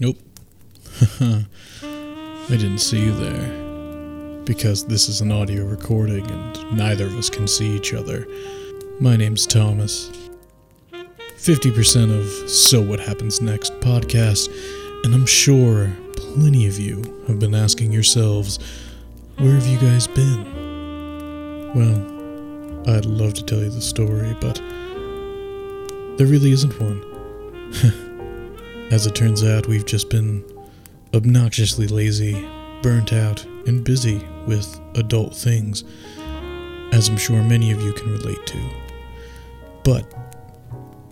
Nope. I didn't see you there. Because this is an audio recording and neither of us can see each other. My name's Thomas. 50% of So What Happens Next podcast, and I'm sure plenty of you have been asking yourselves, where have you guys been? Well, I'd love to tell you the story, but there really isn't one. As it turns out, we've just been obnoxiously lazy, burnt out, and busy with adult things, as I'm sure many of you can relate to. But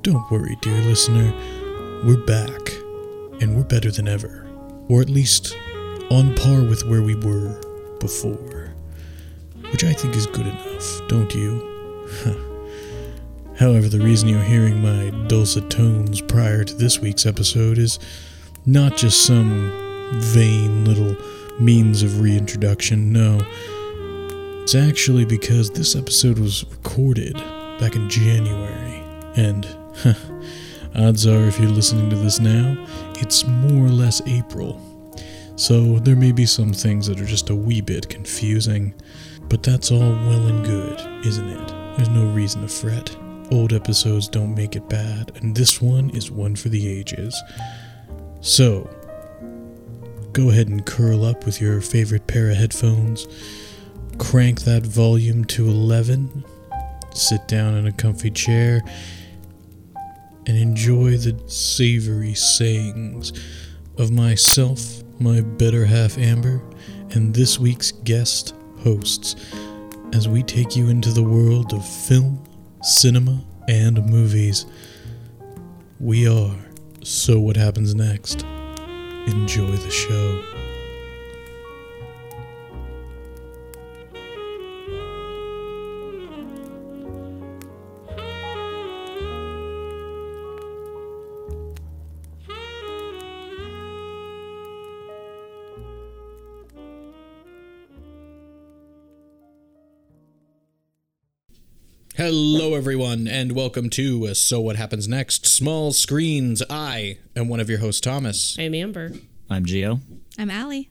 don't worry, dear listener, we're back, and we're better than ever, or at least on par with where we were before, which I think is good enough, don't you? However, the reason you're hearing my dulcet tones prior to this week's episode is not just some vain little means of reintroduction, no. It's actually because this episode was recorded back in January, and odds are if you're listening to this now, it's more or less April. So there may be some things that are just a wee bit confusing, but that's all well and good, isn't it? There's no reason to fret. Old episodes don't make it bad, and this one is one for the ages. So, go ahead and curl up with your favorite pair of headphones, crank that volume to 11, sit down in a comfy chair, and enjoy the savory sayings of myself, my better half Amber, and this week's guest hosts as we take you into the world of film, cinema, and movies. We are So What Happens Next. Enjoy the show. Hello, everyone, and welcome to uh, So What Happens Next Small Screens. I am one of your hosts, Thomas. I'm Amber. I'm Geo. I'm Allie.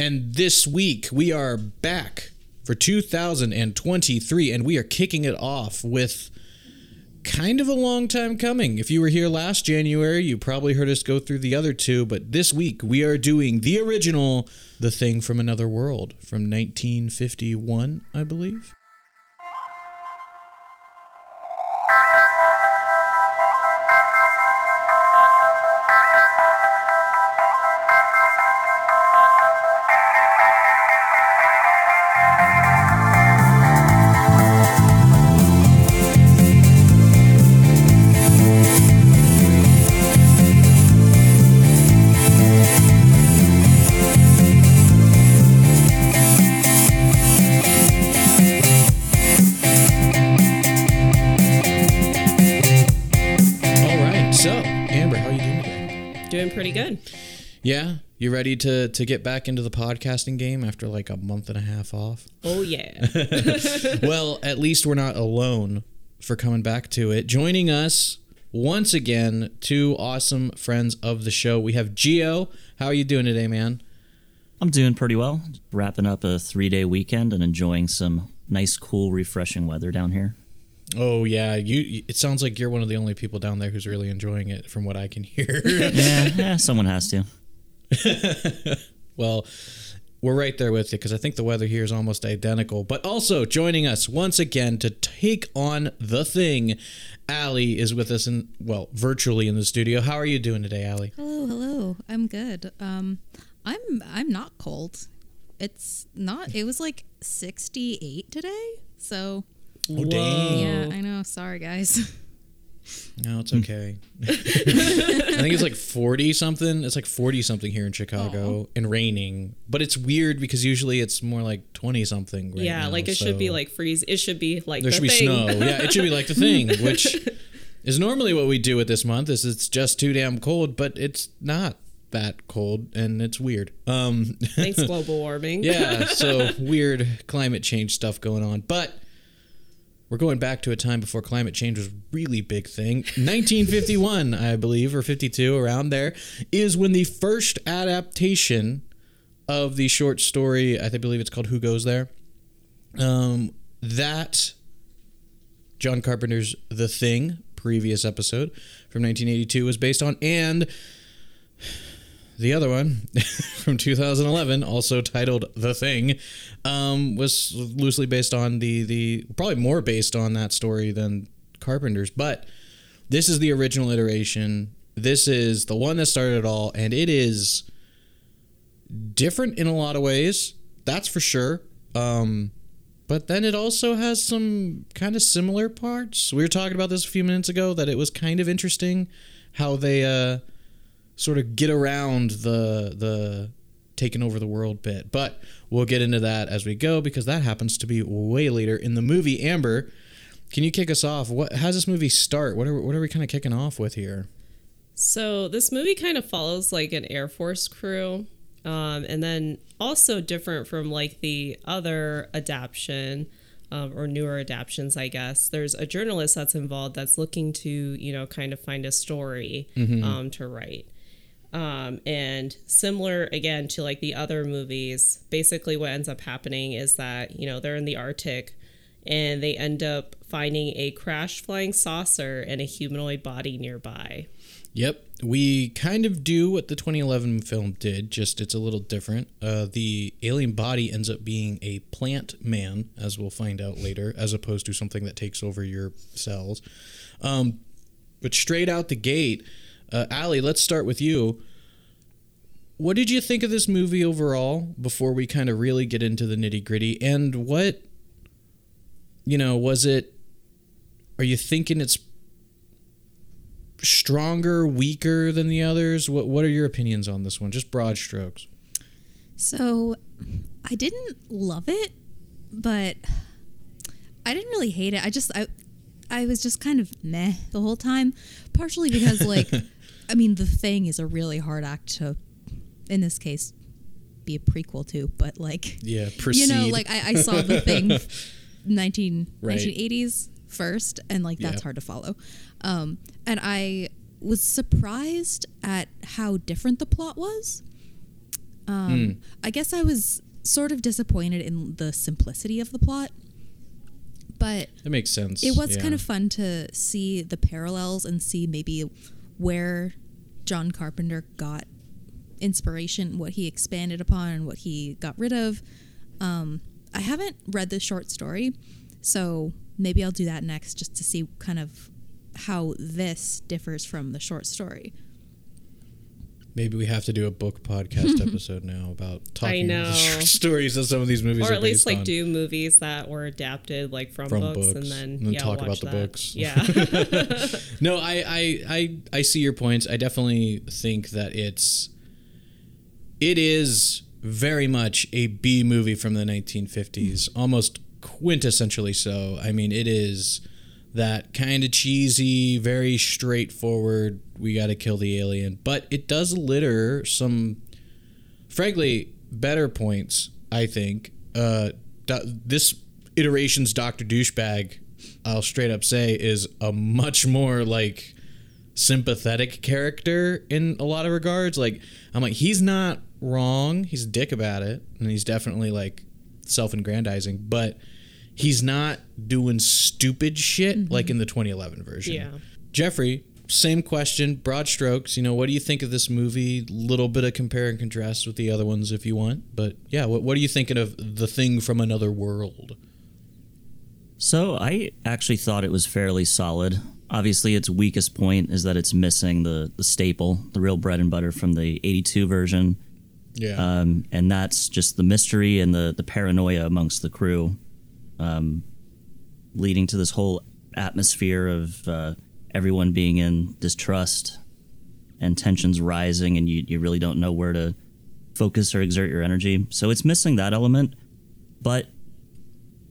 And this week we are back for 2023, and we are kicking it off with kind of a long time coming. If you were here last January, you probably heard us go through the other two, but this week we are doing the original The Thing from Another World from 1951, I believe. Ready to to get back into the podcasting game after like a month and a half off? Oh yeah. well, at least we're not alone for coming back to it. Joining us once again, two awesome friends of the show. We have Geo. How are you doing today, man? I'm doing pretty well. Wrapping up a three day weekend and enjoying some nice, cool, refreshing weather down here. Oh yeah, you. It sounds like you're one of the only people down there who's really enjoying it, from what I can hear. Yeah, yeah, someone has to. well, we're right there with you because I think the weather here is almost identical. But also joining us once again to take on the thing, Allie is with us in well virtually in the studio. How are you doing today, Allie? Hello, hello. I'm good. Um, I'm I'm not cold. It's not. It was like 68 today. So Oh dang! yeah, I know. Sorry, guys. No, it's okay. I think it's like 40 something. It's like 40 something here in Chicago and raining. But it's weird because usually it's more like 20 something. Right yeah, now, like it should be like freeze. It should be like there the should be thing. snow. Yeah, it should be like the thing, which is normally what we do with this month. Is it's just too damn cold, but it's not that cold and it's weird. Um, Thanks global warming. yeah, so weird climate change stuff going on. But we're going back to a time before climate change was a really big thing. 1951, I believe, or 52, around there, is when the first adaptation of the short story, I believe it's called Who Goes There, um, that John Carpenter's The Thing, previous episode from 1982, was based on, and the other one from 2011, also titled The Thing, um, was loosely based on the the probably more based on that story than Carpenter's, but this is the original iteration. This is the one that started it all, and it is different in a lot of ways. That's for sure. Um, but then it also has some kind of similar parts. We were talking about this a few minutes ago that it was kind of interesting how they uh, sort of get around the the taking over the world bit. But we'll get into that as we go because that happens to be way later in the movie. Amber, can you kick us off? What how does this movie start? What are what are we kind of kicking off with here? So this movie kind of follows like an Air Force crew, um, and then also different from like the other adaptation um, or newer adaptions, I guess. There's a journalist that's involved that's looking to you know kind of find a story um, to write. Um, and similar again to like the other movies, basically what ends up happening is that you know they're in the Arctic and they end up finding a crash flying saucer and a humanoid body nearby. Yep, we kind of do what the 2011 film did, just it's a little different. Uh, the alien body ends up being a plant man, as we'll find out later, as opposed to something that takes over your cells. Um, but straight out the gate, uh, Allie, let's start with you. What did you think of this movie overall before we kind of really get into the nitty gritty? And what, you know, was it, are you thinking it's stronger, weaker than the others? What What are your opinions on this one? Just broad strokes. So I didn't love it, but I didn't really hate it. I just I I was just kind of meh the whole time. Partially because like I mean the thing is a really hard act to in this case be a prequel to, but like Yeah, proceed. you know, like I, I saw the thing 19, Right. 1980s first, and like that's Yeah. hard to follow. Um, and I was surprised at how different the plot was. Um, Hmm. I guess I was sort of disappointed in the simplicity of the plot, but that makes sense. it was Yeah. kind of fun to see the parallels and see maybe where John Carpenter got inspiration, what he expanded upon, and what he got rid of. Um, I haven't read the short story, so maybe I'll do that next just to see kind of how this differs from the short story. Maybe we have to do a book podcast episode now about talking know. stories that some of these movies or at least like on. do movies that were adapted like from, From books, books, and then, and then yeah, talk about the books. Yeah. No, I, I, I, I see your points. I definitely think that it's, it is very much a B movie from the 1950s, almost quintessentially so. I mean, it is that kind of cheesy, very straightforward. We got to kill the alien, but it does litter some, frankly, better points. I think uh, this iteration's Doctor Douchebag, I'll straight up say, is a much more like sympathetic character in a lot of regards. Like I'm like he's not wrong. He's a dick about it, and he's definitely like self-aggrandizing, but he's not doing stupid shit like in the 2011 version. Yeah. Jeffrey, same question, broad strokes. You know, what do you think of this movie? Little bit of compare and contrast with the other ones if you want, but yeah, what what are you thinking of the thing from another world? So I actually thought it was fairly solid. Obviously, its weakest point is that it's missing the, the staple, the real bread and butter from the 82 version. Yeah. Um, and that's just the mystery and the, the paranoia amongst the crew, um, leading to this whole atmosphere of uh, everyone being in distrust and tensions rising, and you, you really don't know where to focus or exert your energy. So it's missing that element. But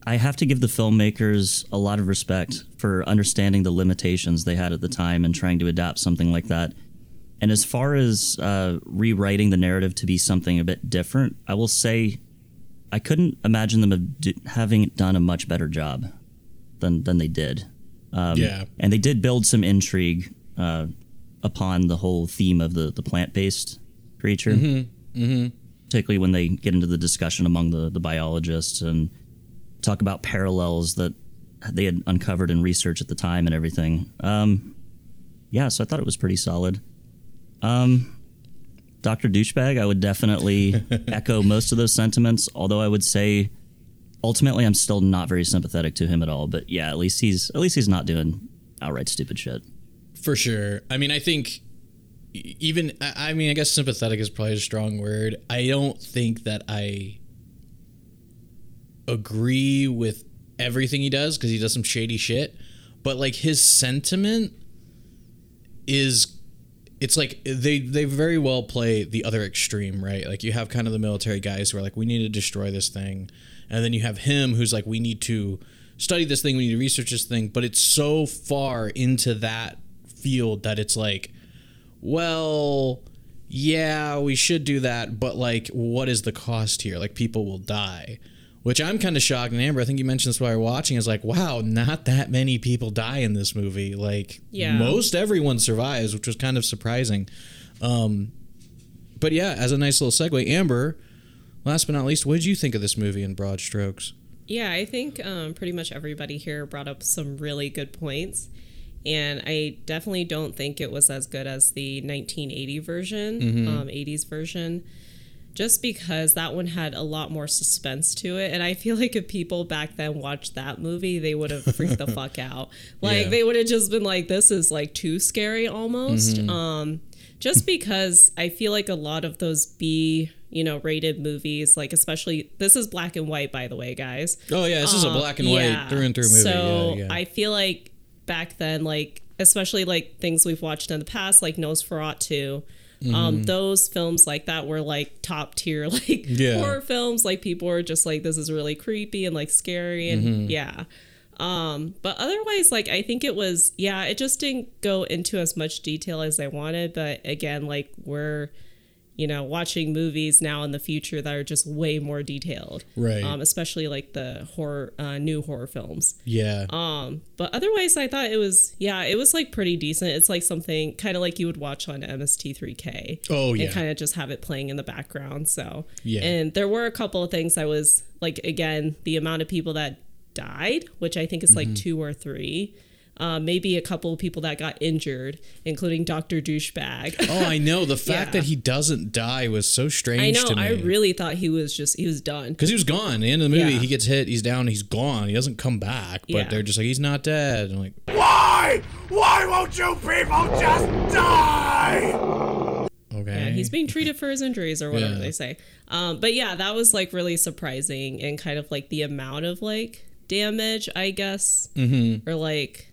I have to give the filmmakers a lot of respect for understanding the limitations they had at the time and trying to adapt something like that. And as far as uh, rewriting the narrative to be something a bit different, I will say I couldn't imagine them having done a much better job. than than they did. Um, Yeah. and they did build some intrigue uh, upon the whole theme of the the plant based creature. Mm-hmm. Particularly when they get into the discussion among the the biologists and talk about parallels that they had uncovered in research at the time and everything. Um, yeah, so I thought it was pretty solid. Um, Dr. Douchebag, I would definitely echo most of those sentiments, although I would say ultimately I'm still not very sympathetic to him at all. But yeah, at least he's at least he's not doing outright stupid shit. For sure. I mean, I think even I I mean, I guess sympathetic is probably a strong word. I don't think that I agree with everything he does because he does some shady shit, but like his sentiment is it's like they they very well play the other extreme, right? Like you have kind of the military guys who are like we need to destroy this thing, and then you have him who's like we need to study this thing, we need to research this thing, but it's so far into that field that it's like well, yeah, we should do that, but like, what is the cost here? Like, people will die. Which I'm kind of shocked. And Amber, I think you mentioned this while we're watching. Is like, wow, not that many people die in this movie. Like, Yeah. most everyone survives, which was kind of surprising. Um, but yeah, as a nice little segue, Amber, last but not least, what did you think of this movie in broad strokes? Yeah, I think um, pretty much everybody here brought up some really good points. And I definitely don't think it was as good as the 1980 version, um, 80s version, just because that one had a lot more suspense to it. And I feel like if people back then watched that movie, they would have freaked the fuck out. Like Yeah. they would have just been like, this is like too scary almost. Um, just because I feel like a lot of those B, you know, rated movies, like especially this is black and white, by the way, guys. Oh yeah, this is a Um, black and white yeah. through and through movie. So yeah, yeah. I feel like back then, like especially like things we've watched in the past, like Nosferatu. Um, those films like that were like top tier, like Yeah. horror films. Like people were just like, "This is really creepy and like scary," and yeah. Um, but otherwise, like I think it was, yeah, it just didn't go into as much detail as I wanted. But again, like we're, you know, watching movies now in the future that are just way more detailed, Right. Um, especially like the horror, uh, new horror films. yeah. Um, but otherwise, I thought it was, yeah, it was like pretty decent. It's like something kind of like you would watch on MST3K. Oh, yeah. and kind of just have it playing in the background. So Yeah. and there were a couple of things I was like, again, the amount of people that died, which I think is Mm-hmm. like two or three. Uh, maybe a couple of people that got injured, including Doctor Douchebag. Oh, I know. The fact Yeah. that he doesn't die was so strange I know. to me. I really thought he was just he was done. Because he was gone. At the end of the movie, Yeah. he gets hit, he's down, he's gone. He doesn't come back. But Yeah. they're just like, he's not dead. I'm like, Why? Why won't you people just die? okay. Yeah, he's being treated for his injuries or whatever Yeah. they say. Um, but yeah, that was like really surprising and kind of like the amount of like damage, I guess, Mm-hmm. or like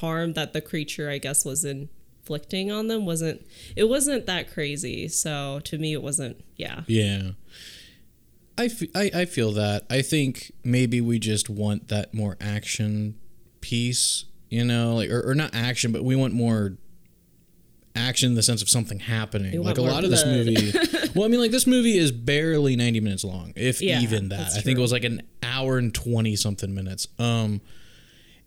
harm that the creature, I guess, was inflicting on them wasn't. It wasn't that crazy. So to me, it wasn't. Yeah. Yeah. I, f- I, I feel that. I think maybe we just want that more action piece, you know, like or, or not action, but we want more action in the sense of something happening. You Like a lot of this movie. well, I mean, like this movie is barely ninety minutes long, if Yeah, even that. I think it was like an hour and twenty something minutes. Um,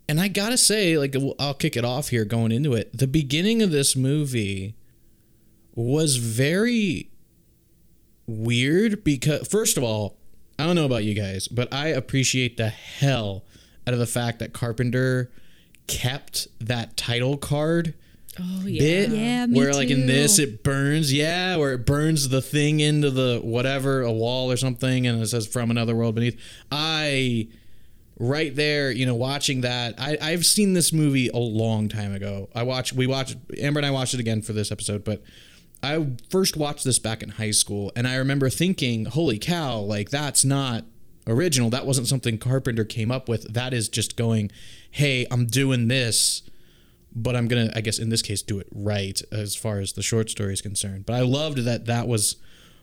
and I gotta say, like, I'll kick it off here going into it. The beginning of this movie was very weird because first of all, I don't know about you guys, but I appreciate the hell out of the fact that Carpenter kept that title card Oh yeah. bit Yeah, where like in this it burns yeah where it burns the thing into the whatever a wall or something and it says from another world beneath i right there you know watching that I, i've seen this movie a long time ago i watched we watched amber and i watched it again for this episode but i first watched this back in high school and i remember thinking holy cow like that's not original that wasn't something carpenter came up with that is just going hey i'm doing this but I'm gonna, I guess, in this case, do it right as far as the short story is concerned. But I loved that that was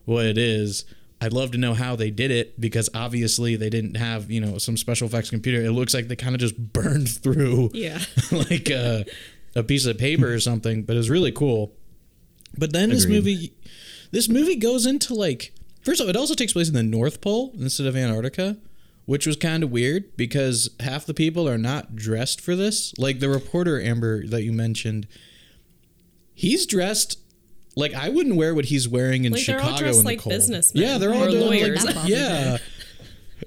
what it is. I'd love to know how they did it because obviously they didn't have, you know, some special effects computer. It looks like they kind of just burned through Yeah. like a, a piece of paper or something. But it was really cool. But then this movie, this movie goes into like, first of all, it also takes place in the North Pole instead of Antarctica, which was kind of weird because half the people are not dressed for this. Like the reporter Amber that you mentioned, he's dressed like I wouldn't wear what he's wearing in Like, they're all Chicago dressed in the like cold. businessmen Yeah, they're all or doing, like, lawyers. That bothered yeah.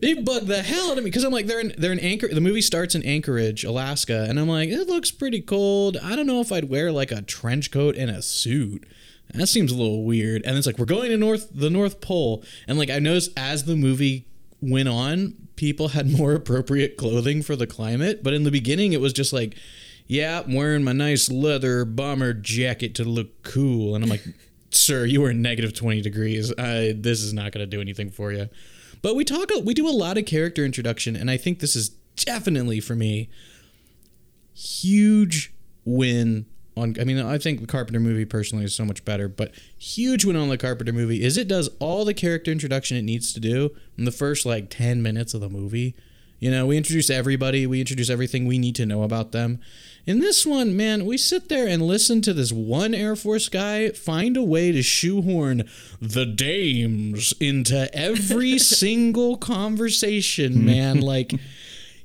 It bugged the hell out of me because I'm like they're in they're in Anchor. The movie starts in Anchorage, Alaska, and I'm like it looks pretty cold. I don't know if I'd wear like a trench coat and a suit. That seems a little weird. And it's like we're going to North the North Pole, and like I noticed as the movie went on, people had more appropriate clothing for the climate. But in the beginning, it was just like, yeah, I'm wearing my nice leather bomber jacket to look cool, and I'm like. Sir, you are negative 20 degrees. Uh, this is not going to do anything for you. But we talk, we do a lot of character introduction, and I think this is definitely for me huge win on. I mean, I think the Carpenter movie personally is so much better, but huge win on the Carpenter movie is it does all the character introduction it needs to do in the first like ten minutes of the movie. You know, we introduce everybody, we introduce everything we need to know about them. In this one, man, we sit there and listen to this one Air Force guy find a way to shoehorn the dames into every single conversation, man. Like,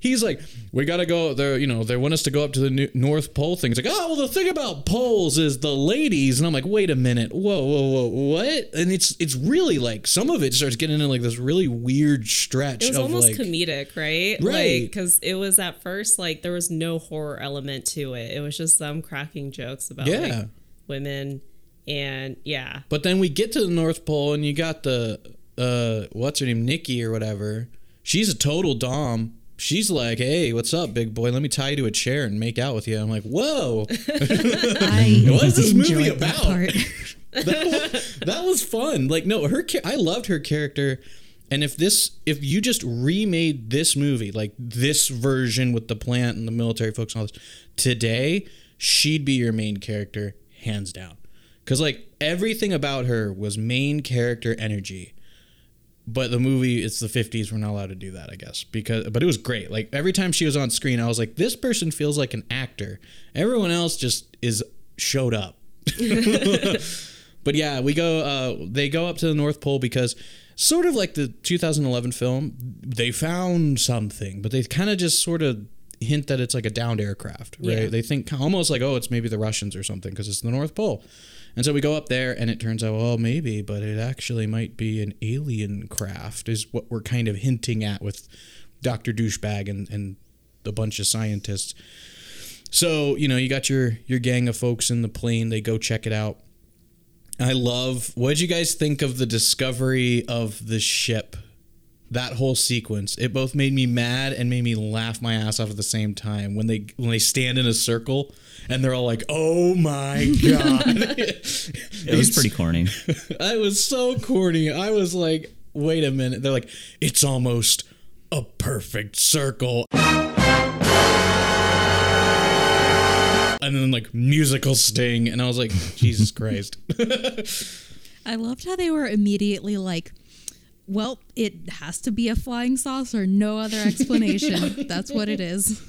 he's like, we gotta go. They, you know, they want us to go up to the New- North Pole thing. It's like, oh, well, the thing about poles is the ladies, and I'm like, wait a minute, whoa, whoa, whoa, what? And it's it's really like some of it starts getting into like this really weird stretch It was of almost like, comedic, right? Right. Like, because it was at first like there was no horror element to it. It was just them cracking jokes about Yeah. like women, and yeah, But then we get to the North Pole, and you got the uh, what's her name, Nikki or whatever. She's a total dom. She's like, "Hey, what's up, big boy? Let me tie you to a chair and make out with you." I'm like, "Whoa, I What is this movie enjoyed that about? part. that, was, that was fun." Like, no, her. I loved her character. And if this, if you just remade this movie, like this version with the plant and the military folks and all this, today, she'd be your main character, hands down. Because like everything about her was main character energy. But the movie, it's the 50s. We're not allowed to do that, I guess. Because, but it was great. Like every time she was on screen, I was like, this person feels like an actor. Everyone else just is showed up. but yeah, we go. Uh, they go up to the North Pole because, sort of like the 2011 film, they found something, but they kind of just sort of hint that it's like a downed aircraft, right? Yeah. They think almost like, oh, it's maybe the Russians or something because it's the North Pole. And so we go up there, and it turns out, well, maybe, but it actually might be an alien craft, is what we're kind of hinting at with Doctor Douchebag and and a bunch of scientists. So you know, you got your your gang of folks in the plane. They go check it out. I love. What did you guys think of the discovery of the ship? That whole sequence. It both made me mad and made me laugh my ass off at the same time when they when they stand in a circle and they're all like, "Oh my god!" It was pretty corny. I was so corny. I was like, "Wait a minute." They're like, "It's almost a perfect circle." And then like musical sting, and I was like, "Jesus Christ!" I loved how they were immediately like, well, it has to be a flying saucer, no other explanation. That's what it is.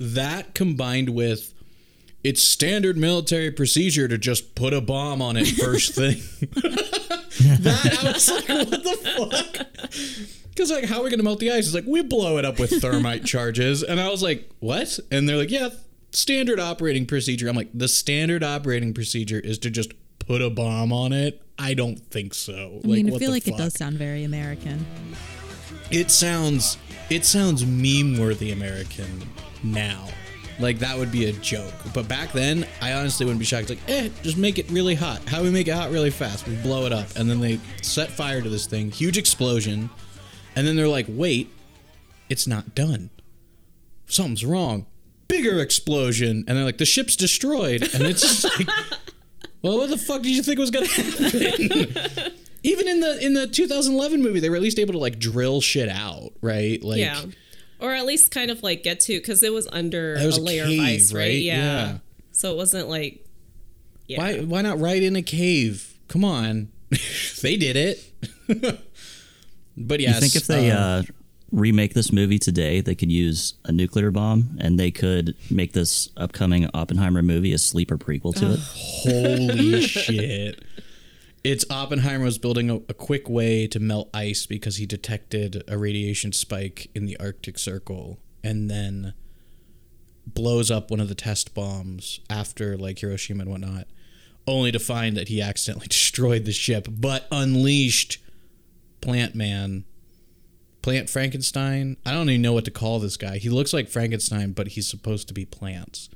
that combined with it's standard military procedure to just put a bomb on it first thing. that I was like, what the fuck? Because like, how are we gonna melt the ice? It's like we blow it up with thermite charges, and I was like, what? And they're like, yeah, standard operating procedure. I'm like, the standard operating procedure is to just put a bomb on it. I don't think so. I mean, I what feel like it does sound very American. it sounds it sounds meme worthy American now. Like that would be a joke. But back then, I honestly wouldn't be shocked. It's like, eh, just make it really hot. How do we make it hot really fast? We blow it up. And then they set fire to this thing, huge explosion. And then they're like, wait, it's not done. Something's wrong. Bigger explosion. And they're like, the ship's destroyed. And it's just like Well, what the fuck did you think was gonna happen? Even in the in the 2011 movie, they were at least able to like drill shit out, right? Like, yeah, or at least kind of like get to because it was under It was a a layer cave, of ice, right? right? Yeah. Yeah. So it wasn't like yeah. why why not right in a cave? Come on, they did it. but You yes, think if they um, uh, remake this movie today, they could use a nuclear bomb and they could make this upcoming Oppenheimer movie a sleeper prequel to it? holy shit, it's Oppenheimer was building a, a quick way to melt ice because he detected a radiation spike in the Arctic Circle, and then blows up one of the test bombs after like Hiroshima and whatnot, only to find that he accidentally destroyed the ship, but unleashed Plant Man, Plant Frankenstein. I don't even know what to call this guy. He looks like Frankenstein, but he's supposed to be plants,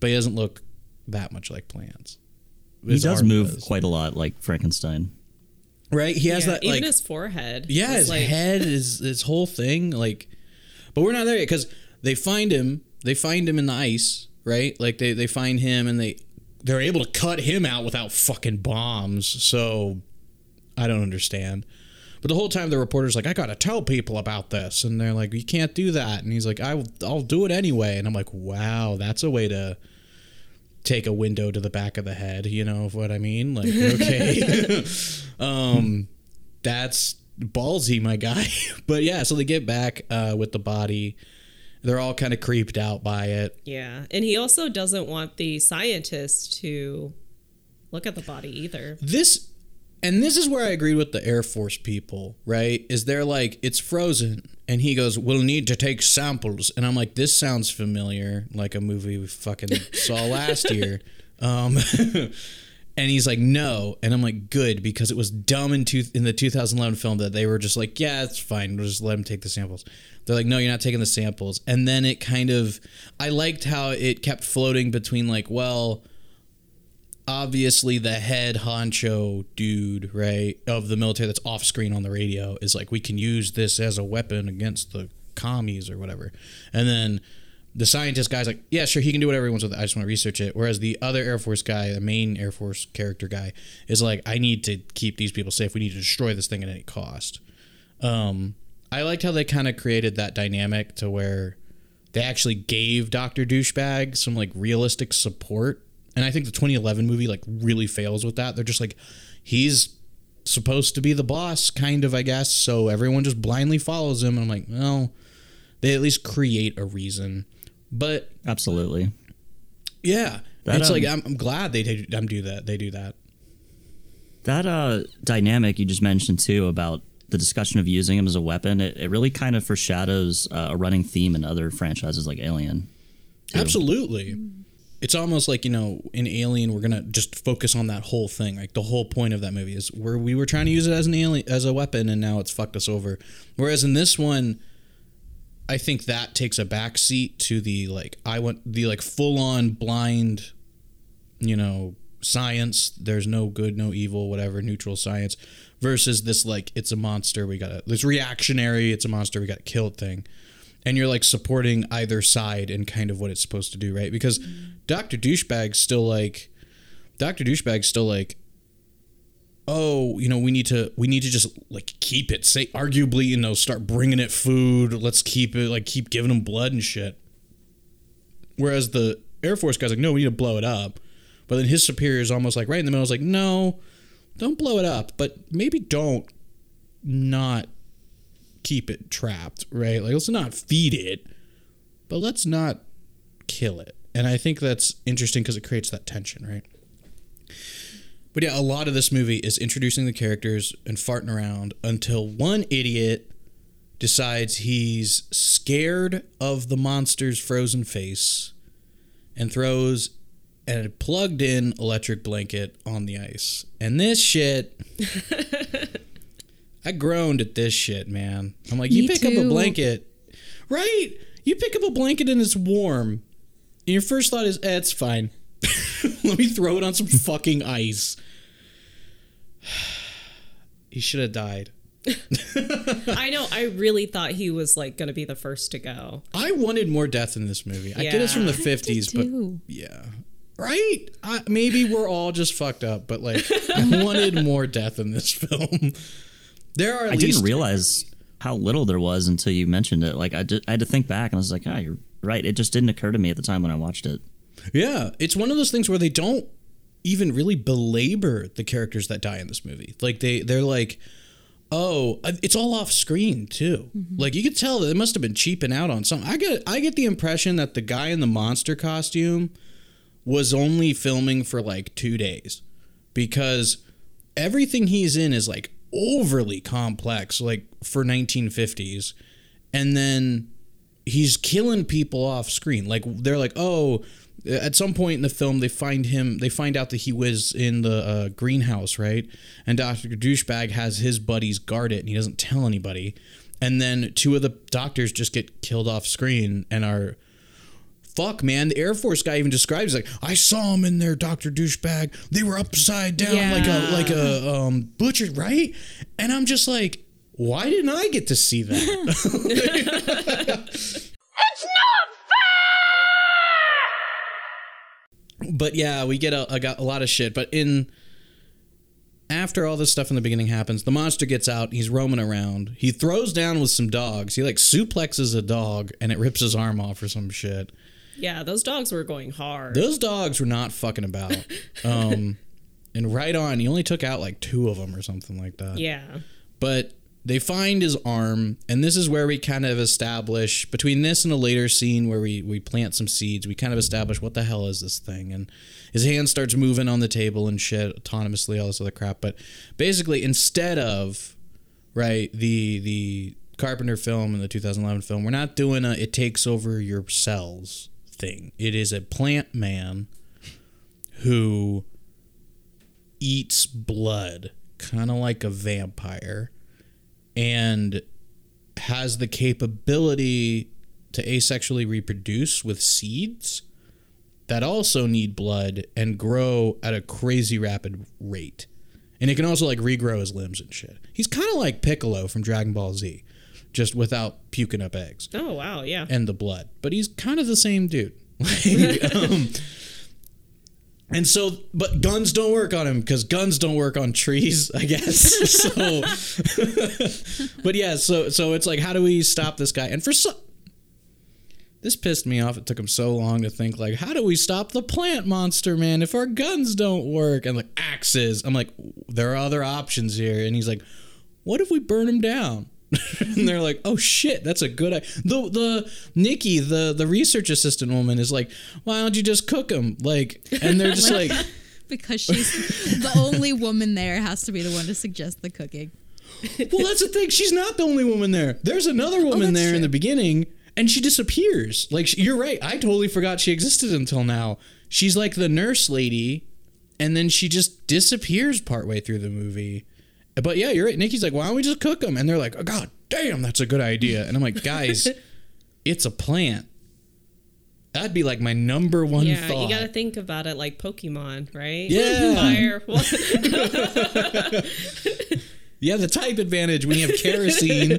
but he doesn't look that much like plants. He does move does. quite a lot like Frankenstein. right. He has Yeah, that even like his forehead. yeah, his like, head is his whole thing. Like, but we're not there yet because they find him. They find him in the ice, right? Like they they find him and they they're able to cut him out without fucking bombs. So I don't understand. But the whole time the reporter's like, I gotta tell people about this, and they're like, you can't do that, and he's like, I will, I'll do it anyway, and I'm like, wow, that's a way to take a window to the back of the head. You know what I mean? Like, okay. um, that's ballsy, my guy. but yeah, so they get back uh, with the body. They're all kind of creeped out by it. Yeah. And he also doesn't want the scientists to look at the body either. This, and this is where I agreed with the Air Force people, right? Is they're like, it's frozen. And he goes, we'll need to take samples. And I'm like, this sounds familiar, like a movie we fucking saw last year. Um, and he's like, no. And I'm like, good, because it was dumb in, two, in the 2011 film that they were just like, yeah, it's fine. We'll just let him take the samples. They're like, no, you're not taking the samples. And then it kind of, I liked how it kept floating between like, well, obviously the head honcho dude, right, of the military that's off screen on the radio is like, we can use this as a weapon against the commies or whatever. And then the scientist guy's like, yeah, sure, he can do whatever he wants with it. I just want to research it. Whereas the other Air Force guy, the main Air Force character guy, is like, I need to keep these people safe. We need to destroy this thing at any cost. Um, I liked how they kind of created that dynamic to where they actually gave Doctor Douchebag some like realistic support, and I think the 2011 movie like really fails with that. They're just like, he's supposed to be the boss, kind of, I guess. So everyone just blindly follows him, and I'm like, well, they at least create a reason. But Absolutely. yeah, That, it's um, like I'm, I'm glad they do, um, do that. They do that. That uh, dynamic you just mentioned too about the discussion of using him as a weapon, it, it really kind of foreshadows uh, a running theme in other franchises like Alien. Absolutely. It's almost like, you know, in Alien we're gonna just focus on that whole thing. Like the whole point of that movie is where we were trying to use it as an alien as a weapon and now it's fucked us over. Whereas in this one I think that takes a backseat to the like I want the like full on blind, you know, science. There's no good, no evil, whatever, neutral science, versus this like it's a monster. We gotta this reactionary. It's a monster. We gotta kill it thing, and you're like supporting either side and kind of what it's supposed to do, right? Because Doctor Douchebag's still like Doctor Douchebag's still like oh, you know, we need to we need to just like keep it. Say arguably, you know, start bringing it food. Let's keep it like keep giving them blood and shit. Whereas the Air Force guy's like, no, we need to blow it up. But then his superior is almost like right in the middle. Is like, no, don't blow it up, but maybe don't not keep it trapped, right? Like let's not feed it, but let's not kill it. And I think that's interesting because it creates that tension, right? But yeah, a lot of this movie is introducing the characters and farting around until one idiot decides he's scared of the monster's frozen face and throws a plugged in electric blanket on the ice. And this shit I groaned at this shit, man. I'm like, you Me pick up a blanket. Right? You pick up a blanket and it's warm. And your first thought is, eh, it's fine. Let me throw it on some fucking ice. he should have died. I know. I really thought he was like going to be the first to go. I wanted more death in this movie. Yeah. I get it's from the Yeah. 50s, but too. yeah. Right? I, maybe we're all just fucked up, but like, I wanted more death in this film. There are at I least didn't realize how little there was until you mentioned it. Like I, ju- I had to think back, and I was like, "Ah, you're right." It just didn't occur to me at the time when I watched it. Yeah, it's one of those things where they don't even really belabor the characters that die in this movie. Like they they're like, oh, uh, it's all off screen too. Mm-hmm. Like you could tell that it must have been cheaping out on something. I get I get the impression that the guy in the monster costume was only filming for like two days because everything he's in is like overly complex, like for 1950s, and then he's killing people off screen. Like they're like, oh, at some point in the film, they find him. They find out that he was in the uh, greenhouse, right? And Doctor Douchebag has his buddies guard it, and he doesn't tell anybody. And then two of the doctors just get killed off screen and are fuck, man. The Air Force guy even describes like, I saw him in there, Doctor Douchebag. They were upside down like a like a um, butcher, right? And I'm just like, why didn't I get to see that? It's not fair. But yeah, we get a, a, got a lot of shit. But in after all this stuff in the beginning happens, the monster gets out. He's roaming around. He throws down with some dogs. He like suplexes a dog, and it rips his arm off or some shit. Yeah, those dogs were going hard. Those dogs were not fucking about. Um, and right on, he only took out like two of them or something like that. yeah. But they find his arm, and this is where we kind of establish between this and a later scene where we we plant some seeds. We kind of establish what the hell is this thing, and his hand starts moving on the table and shit autonomously, all this other crap. But basically, instead of right the the Carpenter film and the 2011 film, we're not doing a it takes over your cells thing. It is a plant man who eats blood, kind of like a vampire, and has the capability to asexually reproduce with seeds that also need blood and grow at a crazy rapid rate. And it can also like regrow his limbs and shit. He's kind of like Piccolo from Dragon Ball Z, just without puking up eggs Oh wow, yeah. and the blood. But he's kind of the same dude. Like, um, and so, but guns don't work on him because guns don't work on trees, I guess. so, but yeah, so so it's like, how do we stop this guy? And for some, this pissed me off. It took him so long to think like, how do we stop the plant monster, man? If our guns don't work and like axes, I'm like, there are other options here. And he's like, what if we burn him down? and they're like, "Oh shit, that's a good." I-. The the Nikki, the the research assistant woman, is like, "Why don't you just cook them?" Like, and they're just like, because she's the only woman there has to be the one to suggest the cooking. "Well, that's the thing. She's not the only woman there. There's another oh, woman that's there in the beginning, and she disappears. Like, she- you're right. I totally forgot she existed until now. She's like the nurse lady, and then she just disappears partway through the movie." But yeah, you're right. Nikki's like, why don't we just cook them? And they're like, oh, God damn, that's a good idea. And I'm like, guys, it's a plant. That'd be like my number one yeah, thought. you got to think about it like Pokemon, right? Yeah. Fire. yeah, the type advantage when you have kerosene.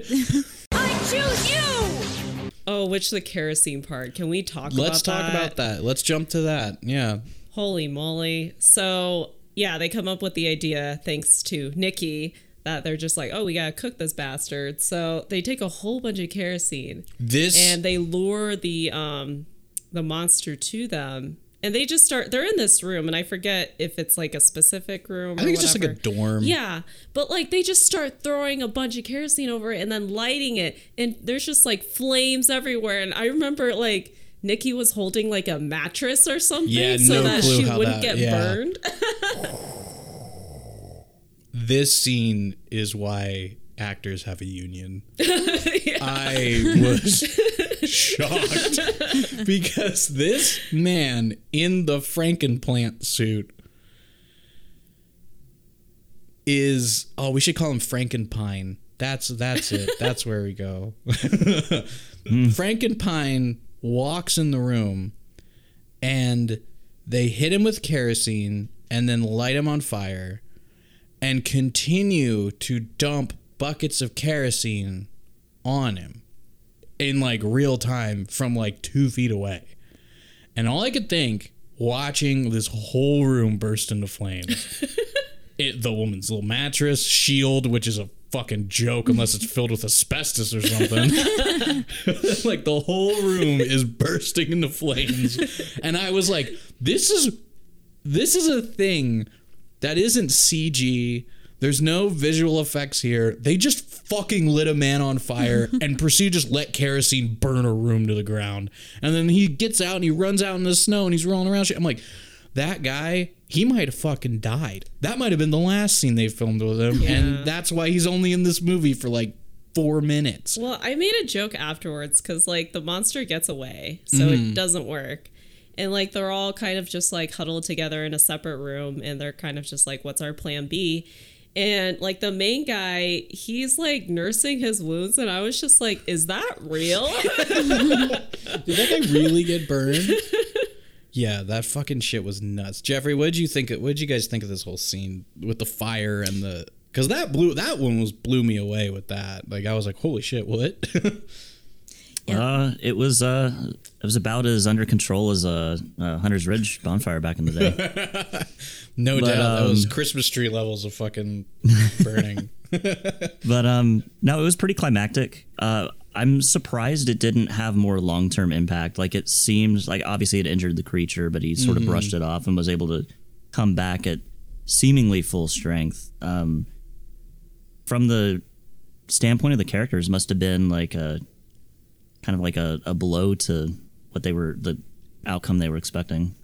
I choose you! Oh, which the kerosene part? Can we talk about it? Let's about talk that? about that. Let's jump to that. Yeah. Holy moly. So, yeah, they come up with the idea thanks to Nikki that they're just like, oh, we got to cook this bastard. So they take a whole bunch of kerosene This and they lure the um the monster to them. And they just start they're in this room and I forget if it's like a specific room I think it's just like a dorm. Yeah, but like they just start throwing a bunch of kerosene over it and then lighting it, and there's just like flames everywhere. And I remember like Nikki was holding like a mattress or something Yeah, so no that clue she how wouldn't that- get yeah. burned. This scene is why actors have a union. I was shocked because this man in the Frankenplant suit is oh we should call him Frankenpine. That's that's it. That's where we go. Hmm. Frankenpine walks in the room and they hit him with kerosene and then light him on fire and continue to dump buckets of kerosene on him in like real time from like two feet away. And all I could think watching this whole room burst into flames. it, the woman's little mattress, shield, which is a fucking joke unless it's filled with asbestos or something. like the whole room is bursting into flames. And I was like, this is this is a thing that isn't CG. There's no visual effects here. They just fucking lit a man on fire and proceed to just let kerosene burn a room to the ground. And then he gets out and he runs out in the snow and he's rolling around. I'm like, that guy he might have fucking died. That might have been the last scene they filmed with him, Yeah. and that's why he's only in this movie for like four minutes. Well, I made a joke afterwards because like the monster gets away, so it mm. doesn't work. And like they're all kind of just like huddled together in a separate room, and they're kind of just like, "What's our plan B?" And like the main guy, he's like nursing his wounds, and I was just like, "Is that real?" Did that guy really get burned? yeah, that fucking shit was nuts. Jeffrey, what did you think? What did you guys think of this whole scene with the fire and the? Because that blew that one was blew me away with that. Like I was like, holy shit, what? Uh, it was uh, it was about as under control as a uh, uh, Hunter's Ridge bonfire back in the day. no But, doubt, that was um, Christmas tree levels of fucking burning. but um, no, it was pretty climactic. Uh, I'm surprised it didn't have more long term impact. Like it seems like obviously it injured the creature, but he sort of brushed it off and was able to come back at seemingly full strength. Um, from the standpoint of the characters, must have been like a kind of like a, a blow to what they were the outcome they were expecting.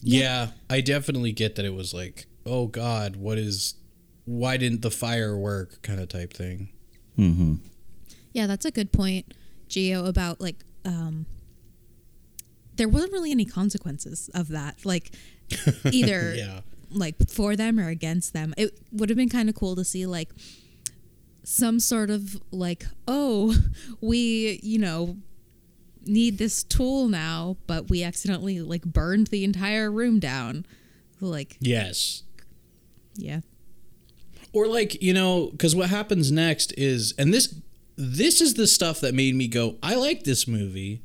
Yeah, I definitely get that it was like, oh God, what is, why didn't the fire work kind of type thing. hmm Yeah, that's a good point, Geo, about like um there wasn't really any consequences of that. Like either Yeah. like for them or against them. It would have been kind of cool to see like some sort of like, oh, we, you know, need this tool now, but we accidentally like burned the entire room down. Like, Yes. yeah. Or like, you know, because what happens next is, and this, this is the stuff that made me go, I like this movie,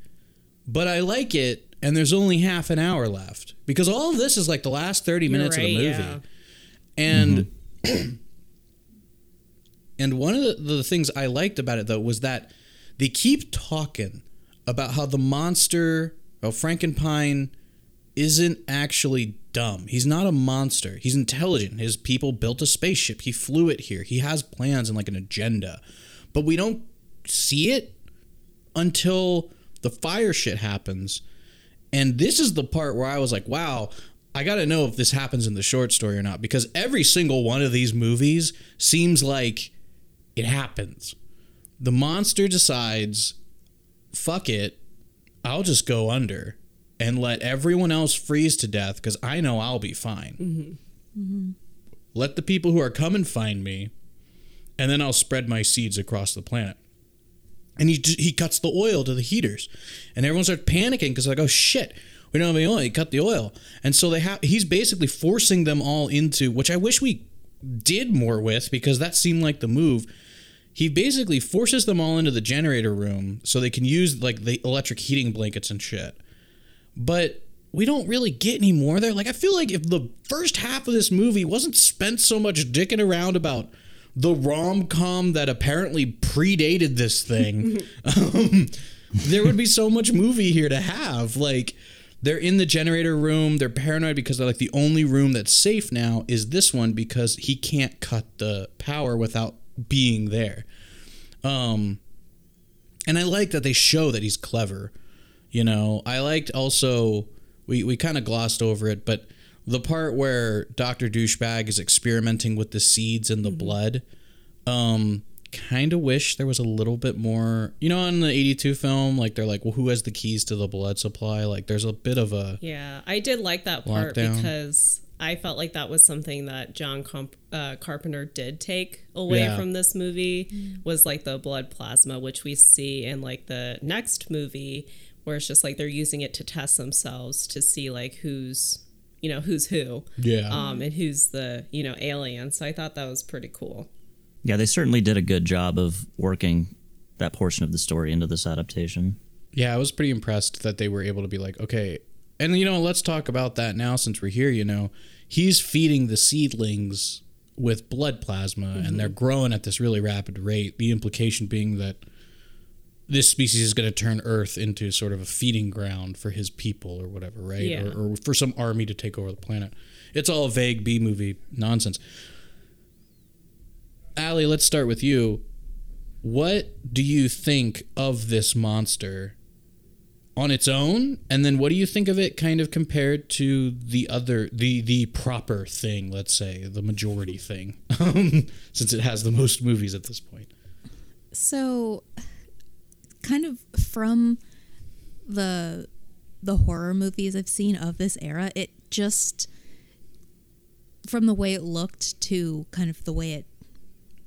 but I like it, and there's only half an hour left because all of this is like the last 30 minutes of the movie. yeah. And mm-hmm. and one of the, the things I liked about it though was that they keep talking about how the monster of Frankenpine isn't actually dumb. He's not a monster. He's intelligent. His people built a spaceship. He flew it here. He has plans and like an agenda. But we don't see it until the fire shit happens. And this is the part where I was like, wow, I got to know if this happens in the short story or not because every single one of these movies seems like it happens. The monster decides, fuck it, I'll just go under and let everyone else freeze to death because I know I'll be fine. Mm-hmm. Mm-hmm. Let the people who are coming find me, and then I'll spread my seeds across the planet. And he he cuts the oil to the heaters, and everyone starts panicking because like, oh shit, we don't have any oil. He cut the oil, and so they have. He's basically forcing them all into, which I wish we did more with because that seemed like the move. He basically forces them all into the generator room so they can use like the electric heating blankets and shit. But we don't really get any more there. Like I feel like if the first half of this movie wasn't spent so much dicking around about the rom com that apparently predated this thing, um, there would be so much movie here to have. Like they're in the generator room. They're paranoid because they're like the only room that's safe now is this one because he can't cut the power without being there. Um, and I like that they show that he's clever. You know, I liked also we we kind of glossed over it, but the part where Doctor Douchebag is experimenting with the seeds in the blood, um, kind of wish there was a little bit more. You know, in the '82 film, like they're like, well, who has the keys to the blood supply? Like, there's a bit of a Yeah, I did like that part Lockdown. because I felt like that was something that John Comp- uh, Carpenter did take away Yeah. from this movie was like the blood plasma, which we see in like the next movie, where it's just like they're using it to test themselves to see like who's you know who's who, yeah. um, and who's the you know alien. So I thought that was pretty cool. Yeah, they certainly did a good job of working that portion of the story into this adaptation. Yeah, I was pretty impressed that they were able to be like, okay, and you know, let's talk about that now since we're here. You know, he's feeding the seedlings with blood plasma, and they're growing at this really rapid rate. The implication being that this species is going to turn Earth into sort of a feeding ground for his people or whatever, right? Yeah. Or, or for some army to take over the planet. It's all vague B movie nonsense. Allie, let's start with you. What do you think of this monster on its own and then what do you think of it kind of compared to the other the the proper thing let's say the majority thing um, since it has the most movies at this point So, kind of from the the horror movies I've seen of this era, it just from the way it looked to kind of the way it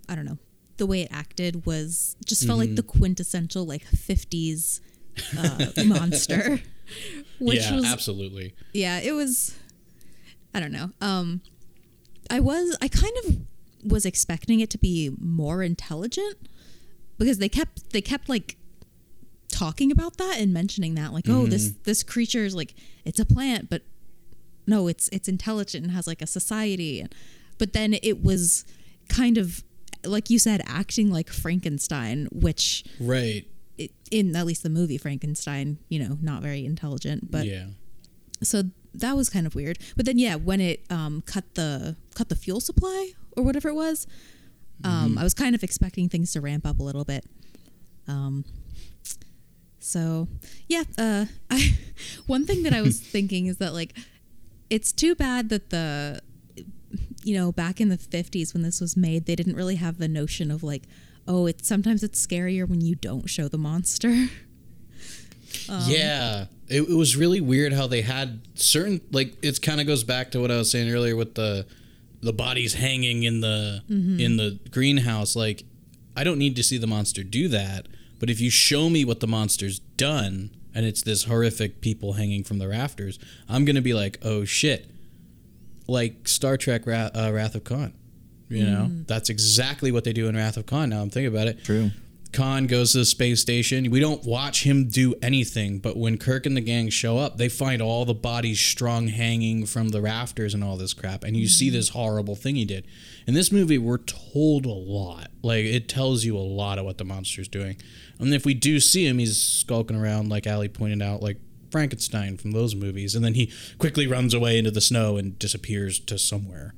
I don't know, the way it acted was just felt like the quintessential like 50s uh, monster. Which yeah was absolutely yeah it was i don't know um i was i kind of was expecting it to be more intelligent because they kept they kept like talking about that and mentioning that like oh this this creature is like it's a plant but no it's it's intelligent and has like a society. But then it was kind of like you said acting like frankenstein which right. it, in at least the movie frankenstein you know not very intelligent but yeah. so that was kind of weird. But then yeah when it um, cut the cut the fuel supply or whatever it was um, i was kind of expecting things to ramp up a little bit. Um, so yeah uh, I, one thing that i was thinking is that like it's too bad that the you know back in the 50s when this was made they didn't really have the notion of like oh it's sometimes it's scarier when you don't show the monster. Yeah. It, it was really weird how they had certain like it kind of goes back to what i was saying earlier with the the bodies hanging in the in the greenhouse. Like i don't need to see the monster do that but if you show me what the monster's done and it's this horrific people hanging from the rafters i'm gonna be like oh shit like star trek Ra- uh, wrath of khan you know that's exactly what they do in wrath of khan now i'm thinking about it True. Khan goes to the space station. We don't watch him do anything, but when Kirk and the gang show up, they find all the bodies strung hanging from the rafters and all this crap. And you see this horrible thing he did. In this movie, we're told a lot. Like, it tells you a lot of what the monster's doing. And if we do see him, he's skulking around, like Allie pointed out, like Frankenstein from those movies. And then he quickly runs away into the snow and disappears to somewhere.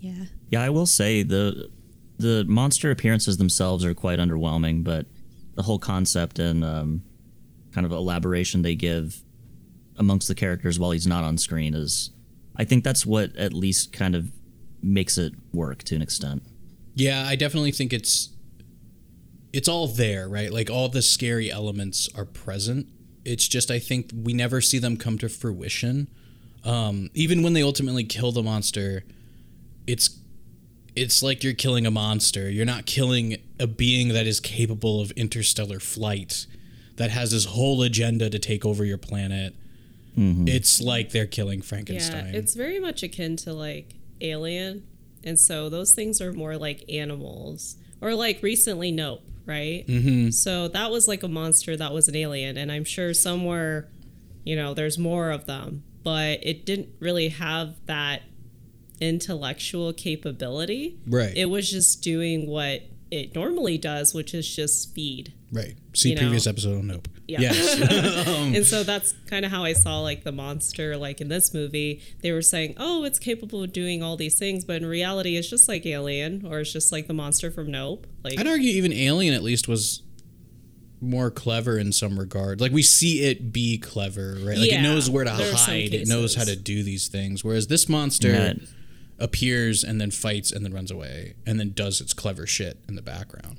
yeah Yeah, I will say the the monster appearances themselves are quite underwhelming, but the whole concept and um, kind of elaboration they give amongst the characters while he's not on screen is, I think that's what at least kind of makes it work to an extent. Yeah, I definitely think it's it's all there, right? Like all the scary elements are present. It's just I think we never see them come to fruition. Um, even when they ultimately kill the monster, it's it's like you're killing a monster. You're not killing a being that is capable of interstellar flight, that has this whole agenda to take over your planet. It's like they're killing Frankenstein. Yeah, it's very much akin to like Alien, and so those things are more like animals, or like recently Nope, right? Mm-hmm. So that was like a monster that was an alien, and I'm sure somewhere, you know, there's more of them, but it didn't really have that intellectual capability. Right. It was just doing what it normally does, which is just feed. Right. See you know. previous episode on Nope. Yeah. Yes. and so that's kind of how I saw like the monster like in this movie. They were saying, "Oh, it's capable of doing all these things," but in reality it's just like Alien or it's just like the monster from Nope. Like I'd argue even Alien at least was more clever in some regard. Like we see it be clever, right? Like Yeah, it knows where to there are some hide. It knows how to do these things. Whereas this monster Yeah. appears and then fights and then runs away and then does its clever shit in the background.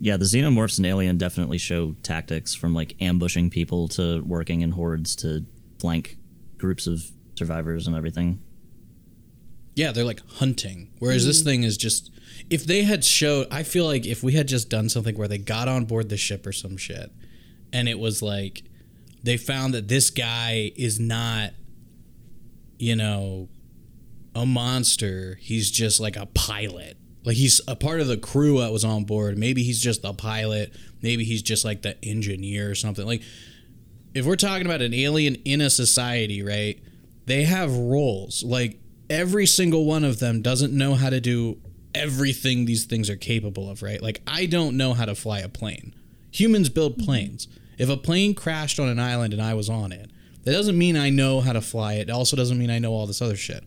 Yeah, the xenomorphs in Alien definitely show tactics from like ambushing people to working in hordes to flank groups of survivors and everything. Yeah, they're like hunting. Whereas this mm-hmm. thing is just if they had showed I feel like if we had just done something where they got on board the ship or some shit and it was like they found that this guy is not you know a monster, he's just like a pilot. Like he's a part of the crew that was on board. Maybe he's just the pilot, maybe he's just like the engineer or something. Like if we're talking about an alien in a society, right? They have roles. Like every single one of them doesn't know how to do everything these things are capable of, right? Like I don't know how to fly a plane. Humans build mm-hmm. planes. If a plane crashed on an island and I was on it, that doesn't mean I know how to fly it. It also doesn't mean I know all this other shit.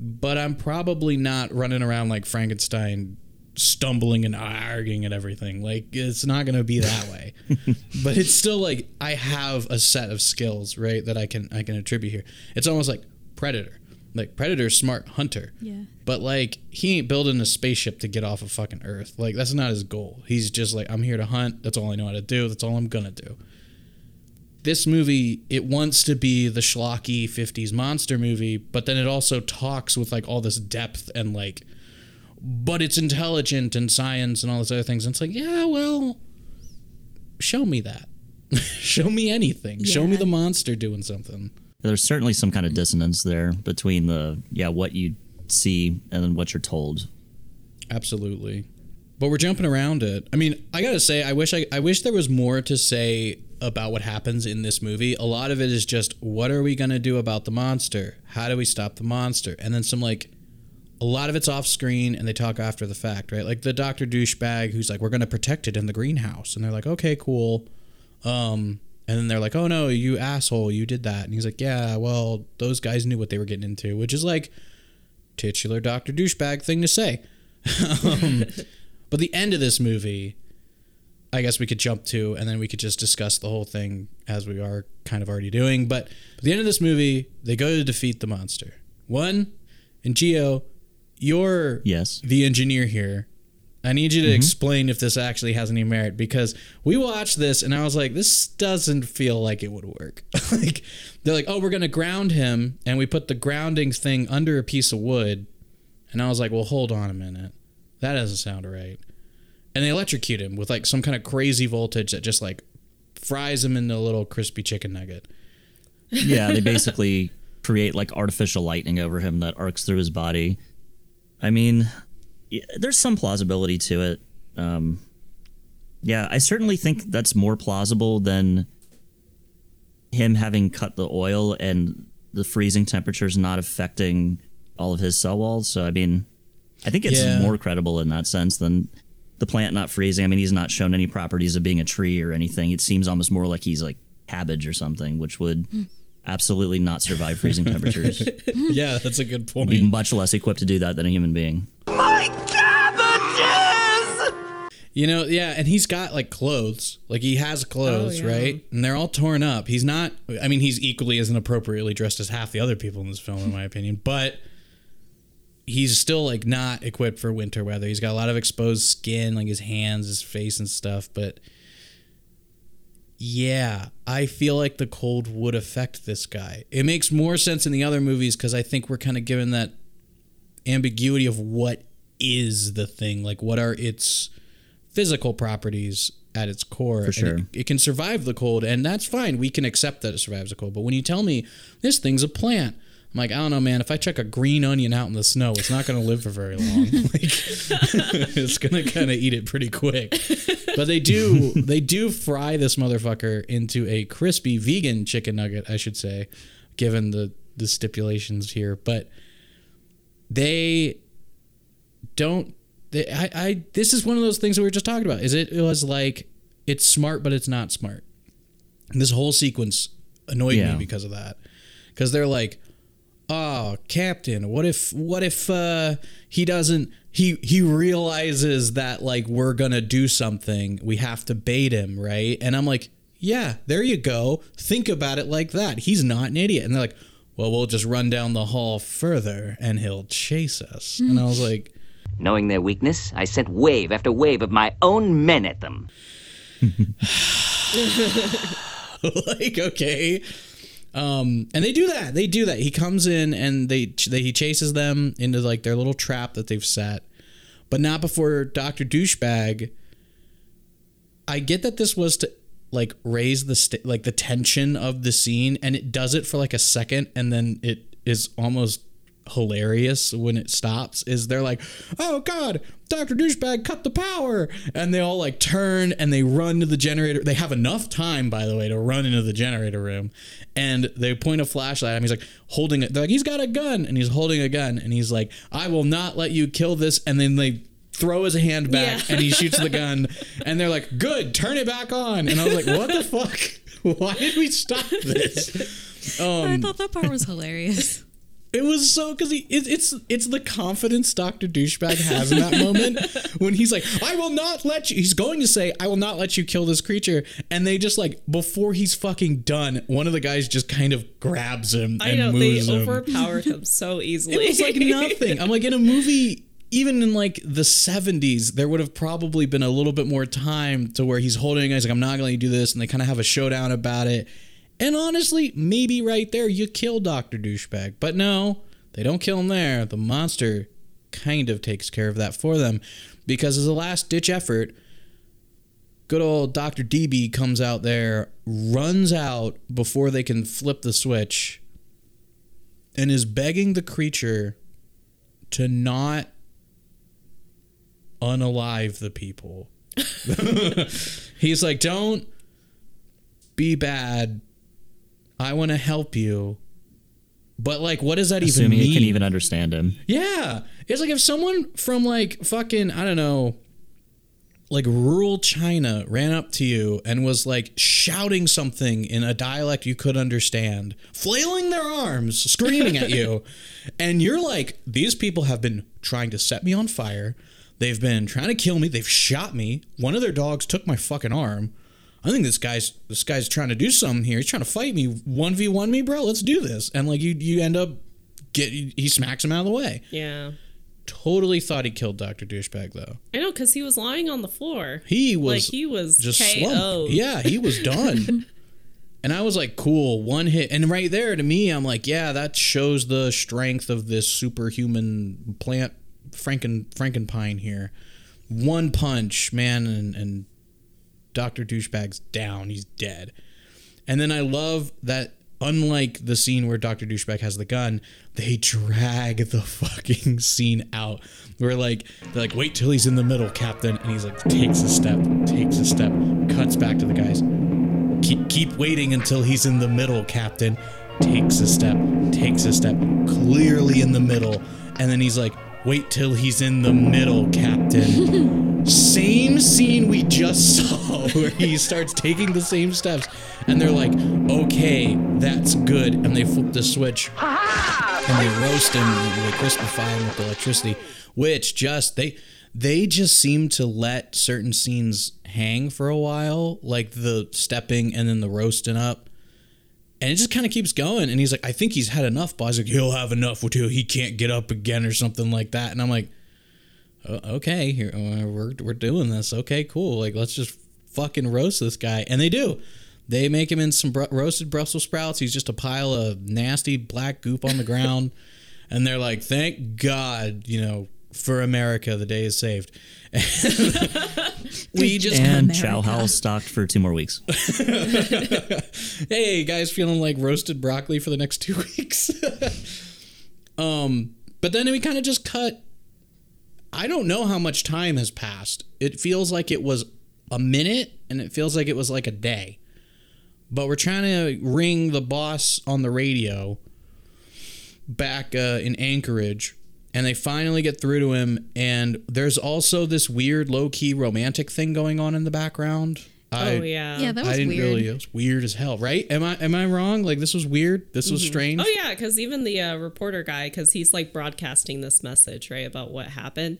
But I'm probably not running around like Frankenstein stumbling and arguing at everything. Like it's not going to be that way. but it's still like I have a set of skills, right, that I can I can attribute here. It's almost like Predator. Like Predator's smart hunter. Yeah. But like he ain't building a spaceship to get off of fucking Earth. Like that's not his goal. He's just like I'm here to hunt. That's all I know how to do. That's all I'm gonna do. This movie it wants to be the schlocky 50s monster movie, but then it also talks with like all this depth and like but it's intelligent and science and all those other things. And it's like, yeah, well, show me that. show me anything. Show me the monster doing something. There's certainly some kind of dissonance there between the yeah what you see and then what you're told. Absolutely. But we're jumping around it. I mean, I gotta say, I wish I, I wish there was more to say about what happens in this movie. A lot of it is just what are we gonna do about the monster? How do we stop the monster? And then some like a lot of it's off screen and they talk after the fact, right? Like the Doctor douchebag who's like, We're gonna protect it in the greenhouse. And they're like, Okay, cool. Um and then they're like, "Oh no, you asshole! You did that." And he's like, "Yeah, well, those guys knew what they were getting into," which is like titular Doctor douchebag thing to say. um, but the end of this movie, I guess we could jump to, and then we could just discuss the whole thing as we are kind of already doing. But at the end of this movie, they go to defeat the monster. One, and Geo, you're Yes. the engineer here. I need you to mm-hmm. explain if this actually has any merit because we watched this and I was like, this doesn't feel like it would work. like they're like, oh, we're gonna ground him, and we put the grounding thing under a piece of wood, and I was like, well, hold on a minute, that doesn't sound right. And they electrocute him with like some kind of crazy voltage that just like fries him into a little crispy chicken nugget. yeah, they basically create like artificial lightning over him that arcs through his body. I mean, there's some plausibility to it. Um, yeah, I certainly think that's more plausible than him having cut the oil and the freezing temperatures not affecting all of his cell walls. So, I mean, I think it's Yeah. more credible in that sense than the plant not freezing. I mean, he's not shown any properties of being a tree or anything. It seems almost more like he's like cabbage or something, which would absolutely not survive freezing temperatures. yeah, that's a good point. Be much less equipped to do that than a human being. My cabbages! You know, yeah, and he's got like clothes. Like he has clothes, Oh, yeah. right? And they're all torn up. He's not I mean, he's equally as inappropriately dressed as half the other people in this film in my opinion, but he's still like not equipped for winter weather. He's got a lot of exposed skin, like his hands, his face and stuff, but yeah, I feel like the cold would affect this guy. It makes more sense in the other movies cuz I think we're kind of given that ambiguity of what is the thing, like what are its physical properties at its core. For sure. It, it can survive the cold, and that's fine. We can accept that it survives the cold. But when you tell me this thing's a plant, I'm like, I don't know, man. If I check a green onion out in the snow, it's not going to live for very long. like, it's going to kind of eat it pretty quick. But they do, they do fry this motherfucker into a crispy vegan chicken nugget, I should say, given the the stipulations here. But they don't they, I, I this is one of those things that we were just talking about is it, it was like it's smart but it's not smart and this whole sequence annoyed Yeah. me because of that because they're like oh captain what if what if uh he doesn't he he realizes that like we're gonna do something we have to bait him right? And i'm like yeah there you go. Think about it like that. He's not an idiot. And they're like well we'll just run down the hall further and he'll chase us. And i was like Knowing their weakness, I sent wave after wave of my own men at them. like okay um and they do that. They do that. He comes in and they, they he chases them into like their little trap that they've set. But not before dr douchebag i get that this was to like raise the st- like the tension of the scene and it does it for like a second and then it is almost hilarious when it stops is they're like oh god dr douchebag cut the power. And they all like turn and they run to the generator. They have enough time by the way to run into the generator room. And they point a flashlight at him. He's like holding it. They're like he's got a gun. And he's holding a gun. And he's like i will not let you kill this. And then they throw his hand back Yeah. and he shoots the gun. And they're like good turn it back on. And i was like what the fuck? Why did we stop this? I um, thought that part was hilarious. It was so because he it, it's it's the confidence Doctor Douchebag has in that moment when he's like, "I will not let you." He's going to say, "I will not let you kill this creature," and they just like before he's fucking done, one of the guys just kind of grabs him I and know they moves him. overpowered him so easily. It was like nothing. I'm like in a movie. Even in like the 70s, there would have probably been a little bit more time to where he's holding. He's like, "I'm not going to do this," and they kind of have a showdown about it. And honestly, maybe right there you kill Doctor Douchebag, but no, they don't kill him there. The monster kind of takes care of that for them, because as a last ditch effort, good old Doctor DB comes out there, runs out before they can flip the switch, and is begging the creature to not unalive the people. He's like, don't be bad. I want to help you. But like, what does that even Assuming mean? it can even understand him. Yeah. It's like if someone from like fucking, I don't know, like rural China ran up to you and was like shouting something in a dialect you could understand, flailing their arms, screaming at you. And you're like, these people have been trying to set me on fire. They've been trying to kill me. They've shot me. One of their dogs took my fucking arm. I think this guy's this guy's trying to do something here. He's trying to fight me, one v one me, bro. Let's do this. And like you, you end up get he smacks him out of the way. yeah. Totally thought he killed Doctor Douchebag though. I know because he was lying on the floor. He was like he was just slumped. Yeah, he was done. and I was like, cool, one hit. And right there to me, I'm like, yeah, that shows the strength of this superhuman plant Franken Frankenpine here. One punch, man, and, and Dr. Douchebag's down. He's dead. And then I love that unlike the scene where Dr. Douchebag has the gun, they drag the fucking scene out. Where like they're like, wait till he's in the middle, Captain, and he's like takes a step, takes a step, cuts back to the guys. Keep keep waiting until he's in the middle, Captain. Takes a step, takes a step, clearly in the middle, and then he's like, wait till he's in the middle, Captain. same scene we just saw where he starts taking the same steps and they're like okay that's good and they flip the switch. And they roast him and they crispify him with electricity which just they they just seem to let certain scenes hang for a while like the stepping and then the roasting up. And it just kind of keeps going and he's like i think he's had enough. But he's like he'll have enough until he can't get up again or something like that. And i'm like "O- okay, here uh, we're we're doing this. Okay, cool. Like let's just fucking roast this guy, and they do. They make him in some br- roasted Brussels sprouts. He's just a pile of nasty black goop on the ground, and they're like, "Thank God, you know, for America, the day is saved." we just And Chow House stocked for two more weeks. hey guys feeling like roasted broccoli for the next two weeks um but then we kind of just cut i don't know how much time has passed. It feels like it was a minute and it feels like it was like a day. But we're trying to ring the boss on the radio back uh, in anchorage and they finally get through to him and there's also this weird low-key romantic thing going on in the background I- oh yeah. Yeah, that I was didn't weird. really. It was weird as hell, right? Am I am I wrong? Like this was weird. This was strange. Oh yeah, because even the uh, reporter guy, because he's like broadcasting this message right about what happened,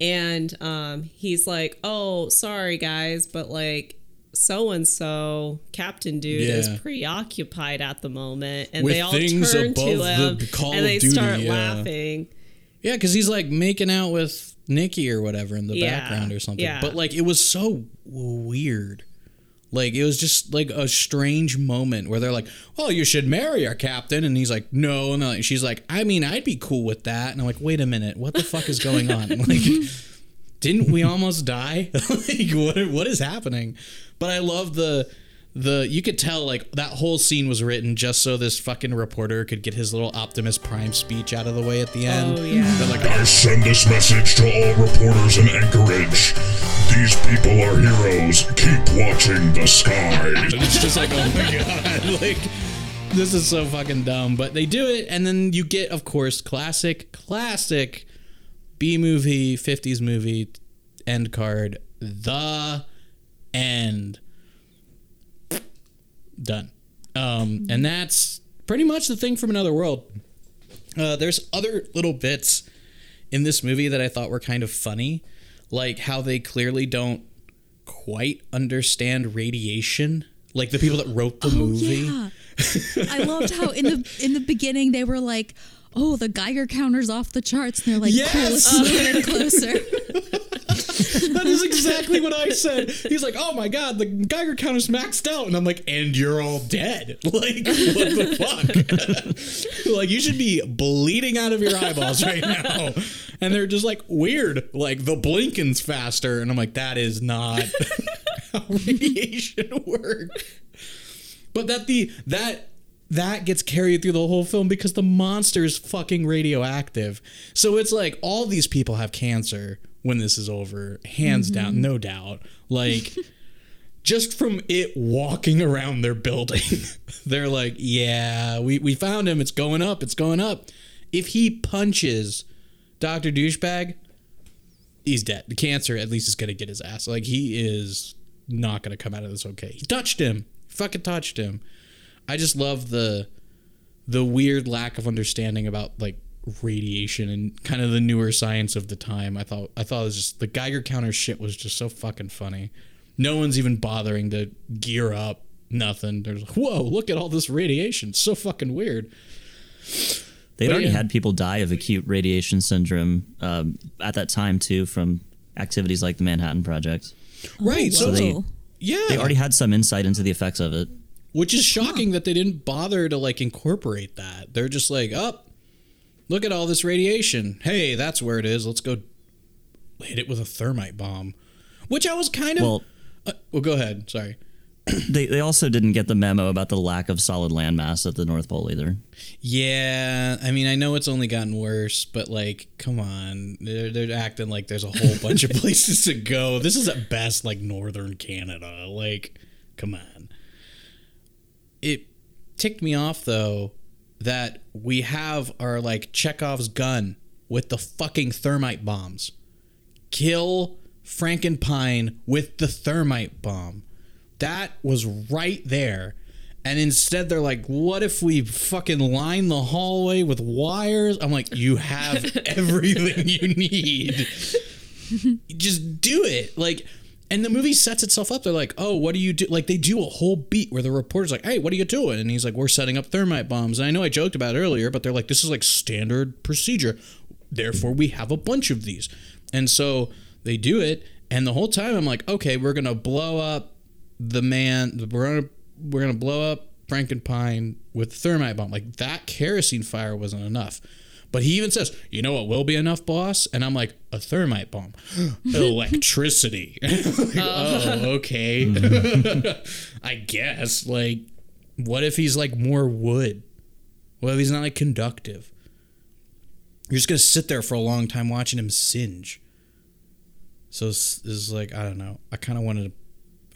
and um, he's like, "Oh, sorry guys, but like." So and so, Captain Dude is preoccupied at the moment, and With they all turn to him Call and they Duty, start yeah. laughing. Yeah, because he's like making out with Nikki or whatever in the Yeah, background or something. yeah. But like it was so weird. Like it was just like a strange moment where they're like, "Oh, you should marry our captain," and he's like, "No," and like, she's like, "I mean, I'd be cool with that." And I'm like, "Wait a minute, what the fuck is going on?" Like, didn't we almost die? like, what what is happening? But I love the the you could tell like that whole scene was written just so this fucking reporter could get his little Optimus Prime speech out of the way at the end. Oh, yeah. They're like, I send this message to all reporters in Anchorage. These people are heroes. Keep watching the sky. And it's just like, oh my god, like this is so fucking dumb. But they do it, and then you get, of course, classic, classic B movie, 50s movie end card. The end. Done. Um, and that's pretty much the thing from another world. Uh, there's other little bits in this movie that I thought were kind of funny, like how they clearly don't quite understand radiation. Like the people that wrote the movie. Oh, Yeah. I loved how in the in the beginning they were like, "Oh, the Geiger counter's off the charts," and they're like, "Cool, Yes! let's move it closer." Exactly what I said. He's like, "Oh my god, the Geiger counter's maxed out," and I'm like, "And you're all dead. Like, what the fuck? like, you should be bleeding out of your eyeballs right now." And they're just like, "Weird. Like, the blinking's faster," and I'm like, "That is not how radiation works." But that the that that gets carried through the whole film because the monster is fucking radioactive. So it's like all these people have cancer when this is over, hands down, mm-hmm. no doubt. Like just from it walking around their building, they're like, "Yeah, we we found him. It's going up. It's going up." If he punches Doctor Douchebag, he's dead. The cancer at least is gonna get his ass. Like he is not gonna come out of this okay. He touched him. Fucking touched him. I just love the the weird lack of understanding about like radiation and kind of the newer science of the time. I thought I thought it was just the Geiger counter shit was just so fucking funny. No one's even bothering to gear up. Nothing. There's like, whoa, look at all this radiation. It's so fucking weird. They'd But already yeah. had people die of acute radiation syndrome um, at that time too, from activities like the Manhattan Project. Right. so they- yeah, They already had some insight into the effects of it. which is shocking that they didn't bother to like incorporate that. They're just like, up, look at all this radiation. Hey, that's where it is. Let's go hit it with a thermite bomb. Which I was kind of. Well, uh, well, go ahead. Sorry. they they also didn't get the memo about the lack of solid landmass at the North Pole either. Yeah, I mean, I know it's only gotten worse, but like, come on, they're they're acting like there's a whole bunch of places to go. This is at best like northern Canada. Like, come on. It ticked me off though that we have our like Chekhov's gun with the fucking thermite bombs. Kill Frankenpine with the thermite bomb. That was right there. And instead, they're like, what if we fucking line the hallway with wires? I'm like, you have everything you need. Just do it. Like, and the movie sets itself up. They're like, oh, what do you do? Like, they do a whole beat where the reporter's like, hey, what are you doing? And he's like, we're setting up thermite bombs. And I know I joked about it earlier, but they're like, this is like standard procedure. Therefore, we have a bunch of these. And so they do it. And the whole time, I'm like, okay, we're going to blow up the man we're gonna we're gonna blow up Frankenpine with thermite bomb. Like that kerosene fire wasn't enough. But he even says, "You know what will be enough, boss?" And I'm like, "A thermite bomb, electricity." Like, oh, okay. I guess. Like, what if he's like more wood? What if he's not like conductive? You're just gonna sit there for a long time watching him singe. So this is like I don't know. I kind of wanted an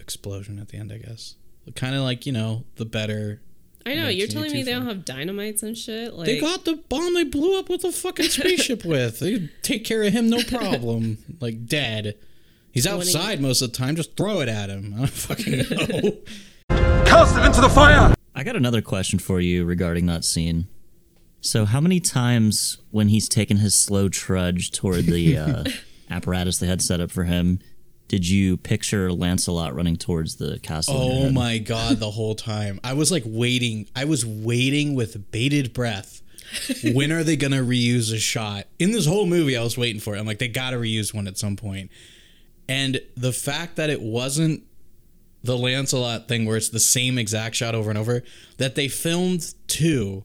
explosion at the end. I guess kind of like you know the better. I know. You're telling me they don't have dynamites and shit. Like They got the bomb they blew up with the fucking spaceship with. They take care of him, no problem. like dead. He's he- outside most of the time. Just throw it at him. I don't fucking know. Cast it into the fire! I got another question for you regarding that scene. So, how many times when he's taken his slow trudge toward the uh, apparatus they had set up for him, did you picture Lancelot running towards the castle? oh my god! The whole time I was like waiting. I was waiting with bated breath. when are they gonna reuse a shot? In this whole movie, I was waiting for it. I'm like, they gotta reuse one at some point. And the fact that it wasn't the Lancelot thing where it's the same exact shot over and over, that they filmed two,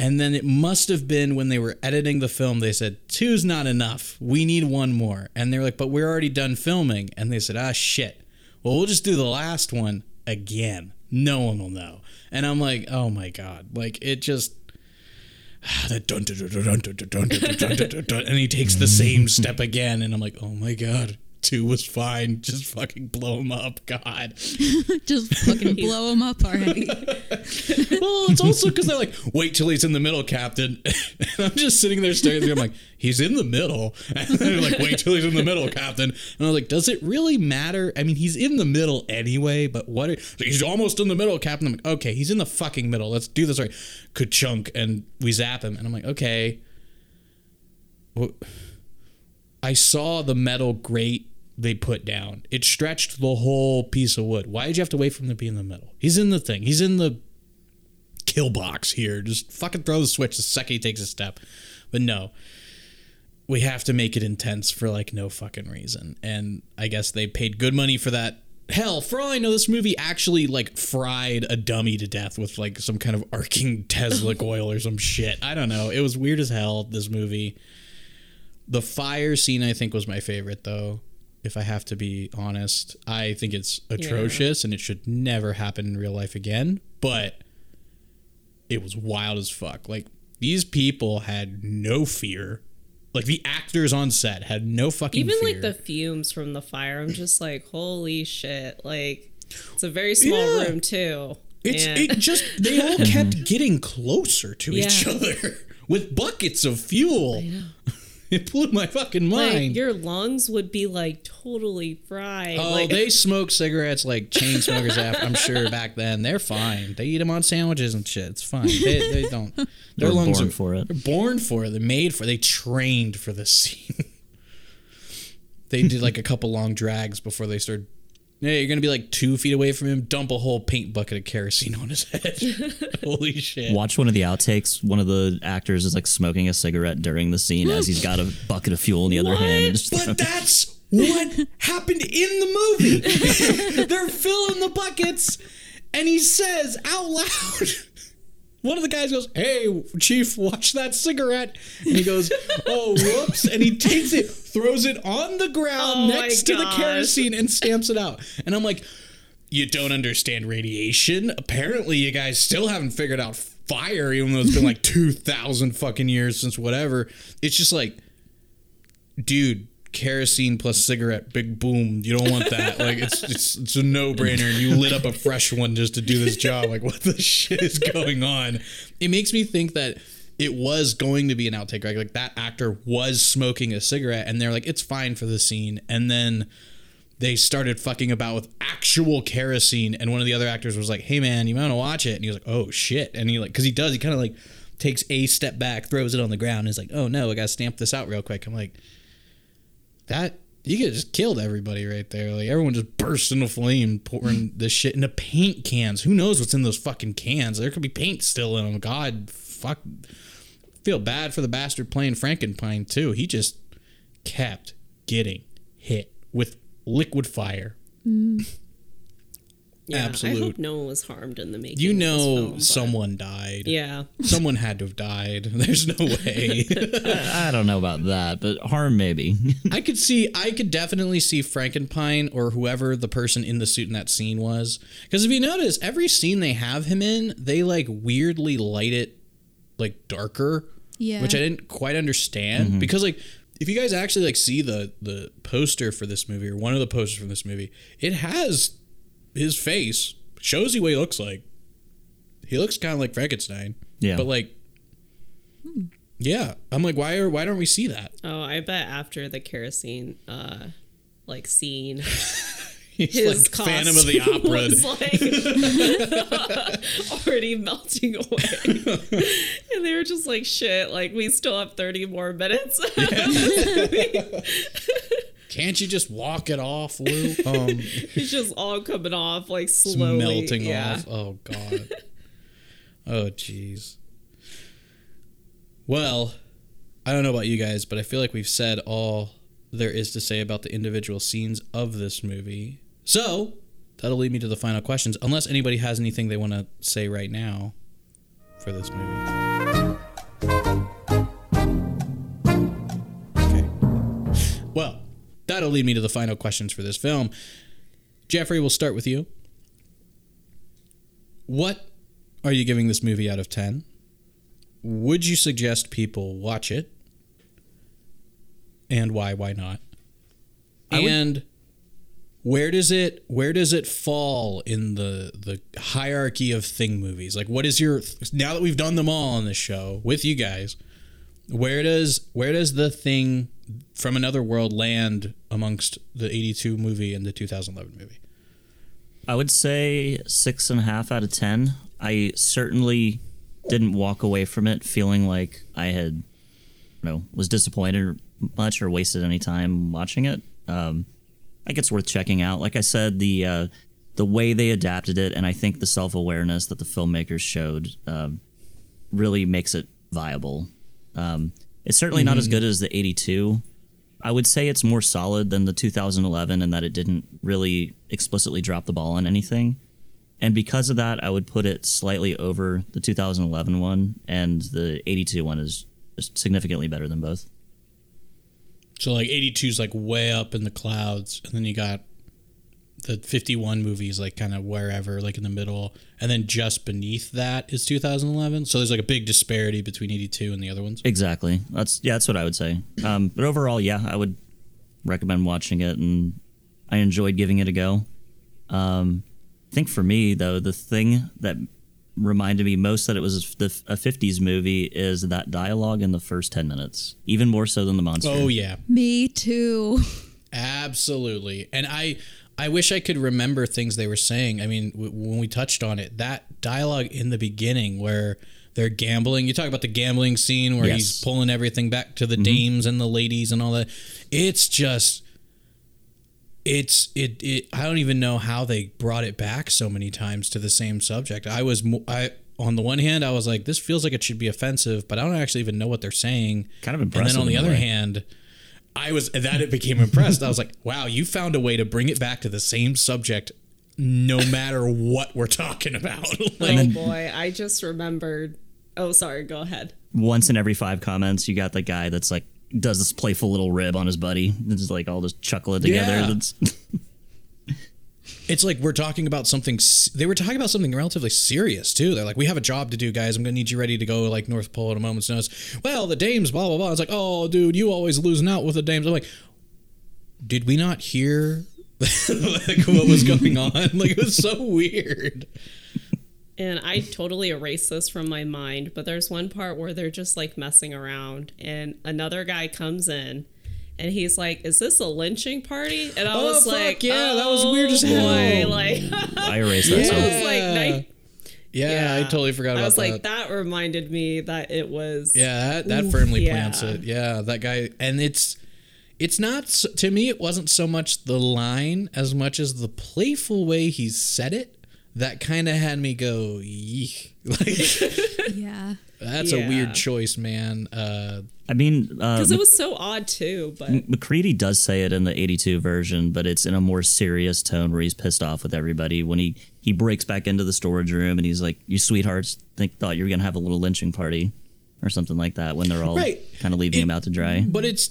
and then it must have been when they were editing the film, they said, two's not enough. We need one more. And they're like, but we're already done filming. And they said, ah, shit. Well, we'll just do the last one again. No one will know. And I'm like, oh my God. Like, it just. and he takes the same step again. And I'm like, oh my God two was fine, just fucking blow him up, God. Just fucking blow him up already. well, it's also because they're like, wait till he's in the middle, Captain. And I'm just sitting there staring. at him, I'm like, he's in the middle. And they're like, wait till he's in the middle, Captain. And I was like, does it really matter? I mean, he's in the middle anyway. But what? Are, he's almost in the middle, Captain. I'm like, okay, he's in the fucking middle. Let's do this right. Ka-chunk, and we zap him, and I'm like, okay. Well, I saw the metal grate they put down. It stretched the whole piece of wood. Why did you have to wait for him to be in the middle? He's in the thing. He's in the kill box here. Just fucking throw the switch the second he takes a step. But no. We have to make it intense for like no fucking reason. And I guess they paid good money for that. Hell, for all I know, this movie actually like fried a dummy to death with like some kind of arcing Tesla coil or some shit. I don't know. It was weird as hell, this movie. The fire scene I think was my favorite though. If I have to be honest, I think it's atrocious and it should never happen in real life again. But it was wild as fuck. Like these people had no fear. Like the actors on set had no fucking Even fear. like the fumes from the fire, I'm just like, holy shit! Like, it's a very small Yeah. room too. It's And- it just they all kept getting closer to each other with buckets of fuel. It blew my fucking like mind. your lungs would be like totally fried. oh, like, they smoke cigarettes like chain smokers. have, I'm sure back then they're fine. They eat them on sandwiches and shit. It's fine. They, they don't. Their They're lungs born are for it. They're born for it. They're made for. it. They trained for this scene. they did like a couple long drags before they started. Yeah, you're gonna be like two feet away from him. Dump a whole paint bucket of kerosene on his head. Holy shit! Watch one of the outtakes. One of the actors is like smoking a cigarette during the scene as he's got a bucket of fuel in the other hand. But that's what happened in the movie. They're filling the buckets, and he says out loud. One of the guys goes, "Hey, chief, watch that cigarette." And he goes, "Oh, whoops!" And he takes it, throws it on the ground Oh next to the kerosene, and stamps it out. And I'm like, "You don't understand radiation. Apparently, you guys still haven't figured out fire, even though it's been like two thousand fucking years since whatever." It's just like dude, kerosene plus cigarette, big boom. You don't want that. Like it's it's it's a no brainer. And you lit up a fresh one just to do this job. Like what the shit is going on? It makes me think that it was going to be an outtake. Right? Like that actor was smoking a cigarette, and they're like, it's fine for the scene, and then. They started fucking about with actual kerosene, and one of the other actors was like, "Hey man, you might want to watch it." And he was like, "Oh shit!" And he like, because he does, he kind of like takes a step back, throws it on the ground, and is like, "Oh no, I gotta stamp this out real quick." I'm like, that you could have just killed everybody right there. Like everyone just burst into flame, pouring this shit into paint cans. Who knows what's in those fucking cans? There could be paint still in them. God, fuck. Feel bad for the bastard playing Frankenpine too. He just kept getting hit with liquid fire. Mm. Yeah, I hope no one was harmed in the making. You of this know, film, but- someone died. Yeah. Someone had to have died. There's no way. I don't know about that, but harm maybe. I could see, I could definitely see Frankenpine or whoever the person in the suit in that scene was. Because if you notice, every scene they have him in, they like weirdly light it like darker, Yeah. which I didn't quite understand. Mm-hmm. Because like, if you guys actually like see the the poster for this movie or one of the posters from this movie, it has his face, shows you what he looks like. He looks kind of like Frankenstein. Yeah. but like. Yeah, I'm like, why are why don't we see that? Oh, I bet after the kerosene, uh, like scene, He's his like Phantom of the costume Opera. was like already melting away, and they were just like, "Shit! Like we still have thirty more minutes." Can't you just walk it off, Lou? Um, it's just all coming off like it's slowly, melting yeah. off. Oh god. oh jeez. Well, I don't know about you guys, but I feel like we've said all there is to say about the individual scenes of this movie. So that'll lead me to the final questions, unless anybody has anything they want to say right now for this movie. That'll lead me to the final questions for this film. Jeffrey, we'll start with you. What are you giving this movie out of 10? Would you suggest people watch it? And why, why not? And where does it where does it fall in the the hierarchy of thing movies? Like what is your now that we've done them all on this show with you guys, Where does where does the thing from another world land amongst the 82 movie and the 2011 movie? I would say six and a half out of ten. I certainly didn't walk away from it feeling like I had, you know, was disappointed much or wasted any time watching it. Um, I think it's worth checking out. Like I said, the uh, the way they adapted it, and I think the self awareness that the filmmakers showed, um, really makes it viable. Um, it's certainly not as mm-hmm. good as the '82. I would say it's more solid than the 2011 in that it didn't really explicitly drop the ball on anything. And because of that, I would put it slightly over the 2011 one, and the 82 one is is significantly better than both. So like 82 is like way up in the clouds, and then you got the 51 movies like kind of wherever, like in the middle, and then just beneath that is 2011. So there's like a big disparity between 82 and the other ones. Exactly. That's yeah, that's what I would say. Um, but overall, yeah, I would recommend watching it, and I enjoyed giving it a go. Um, I think for me though, the thing that reminded me most that it was the, a 50s movie is that dialogue in the first 10 minutes, even more so than the monster. Oh yeah, Me too. absolutely. And I I wish I could remember things they were saying. I mean, w- when we touched on it, that dialogue in the beginning where they're gambling. You talk about the gambling scene where he's pulling everything back to the mm-hmm. dames and the ladies and all that. It's just it's it, it I don't even know how they brought it back so many times to the same subject. I was mo- I on the one hand I was like this feels like it should be offensive, but I don't actually even know what they're saying. Kind of impressive. And then on the other way. hand, I was that it became impressed. I was like, wow, you found a way to bring it back to the same subject no matter what we're talking about. like oh boy, I just remembered. Oh, sorry. Go ahead. Once in every five comments, you got the guy that's like does this playful little rib on his buddy. It's just like all just chuckle it together. Yeah. That's it's like we're talking about something they were talking about something relatively serious too. They're like we have a job to do guys. I'm gonna need you ready to go like north pole at a moment's notice. Well the dames blah blah blah. It's like oh dude you always losing out with the dames. I'm like did we not hear like what was going on? Like it was so weird. And I totally erased this from my mind, but there's one part where they're just like messing around, and another guy comes in, and he's like, "Is this a lynching party?" And I Oh, was fuck, like, yeah, that was "Oh, weird as hell." boy." Like, I erased that. I was like, Yeah. yeah, i totally forgot about that. I was that like, that reminded me that it was. Yeah, that, that Ooh, firmly yeah. plants it. Yeah, that guy, and it's it's not to me. It wasn't so much the line as much as the playful way he said it that kind of had me go, Yeek. like yeah. that's a weird choice, man. Uh, I mean, uh, Because it was so odd too, but MacReady does say it in the 82 version, but it's in a more serious tone where he's pissed off with everybody. When he, he breaks back into the storage room and he's like, You sweethearts think thought you were going to have a little lynching party or something like that when they're all Right. kind of leaving It- him out to dry. but it's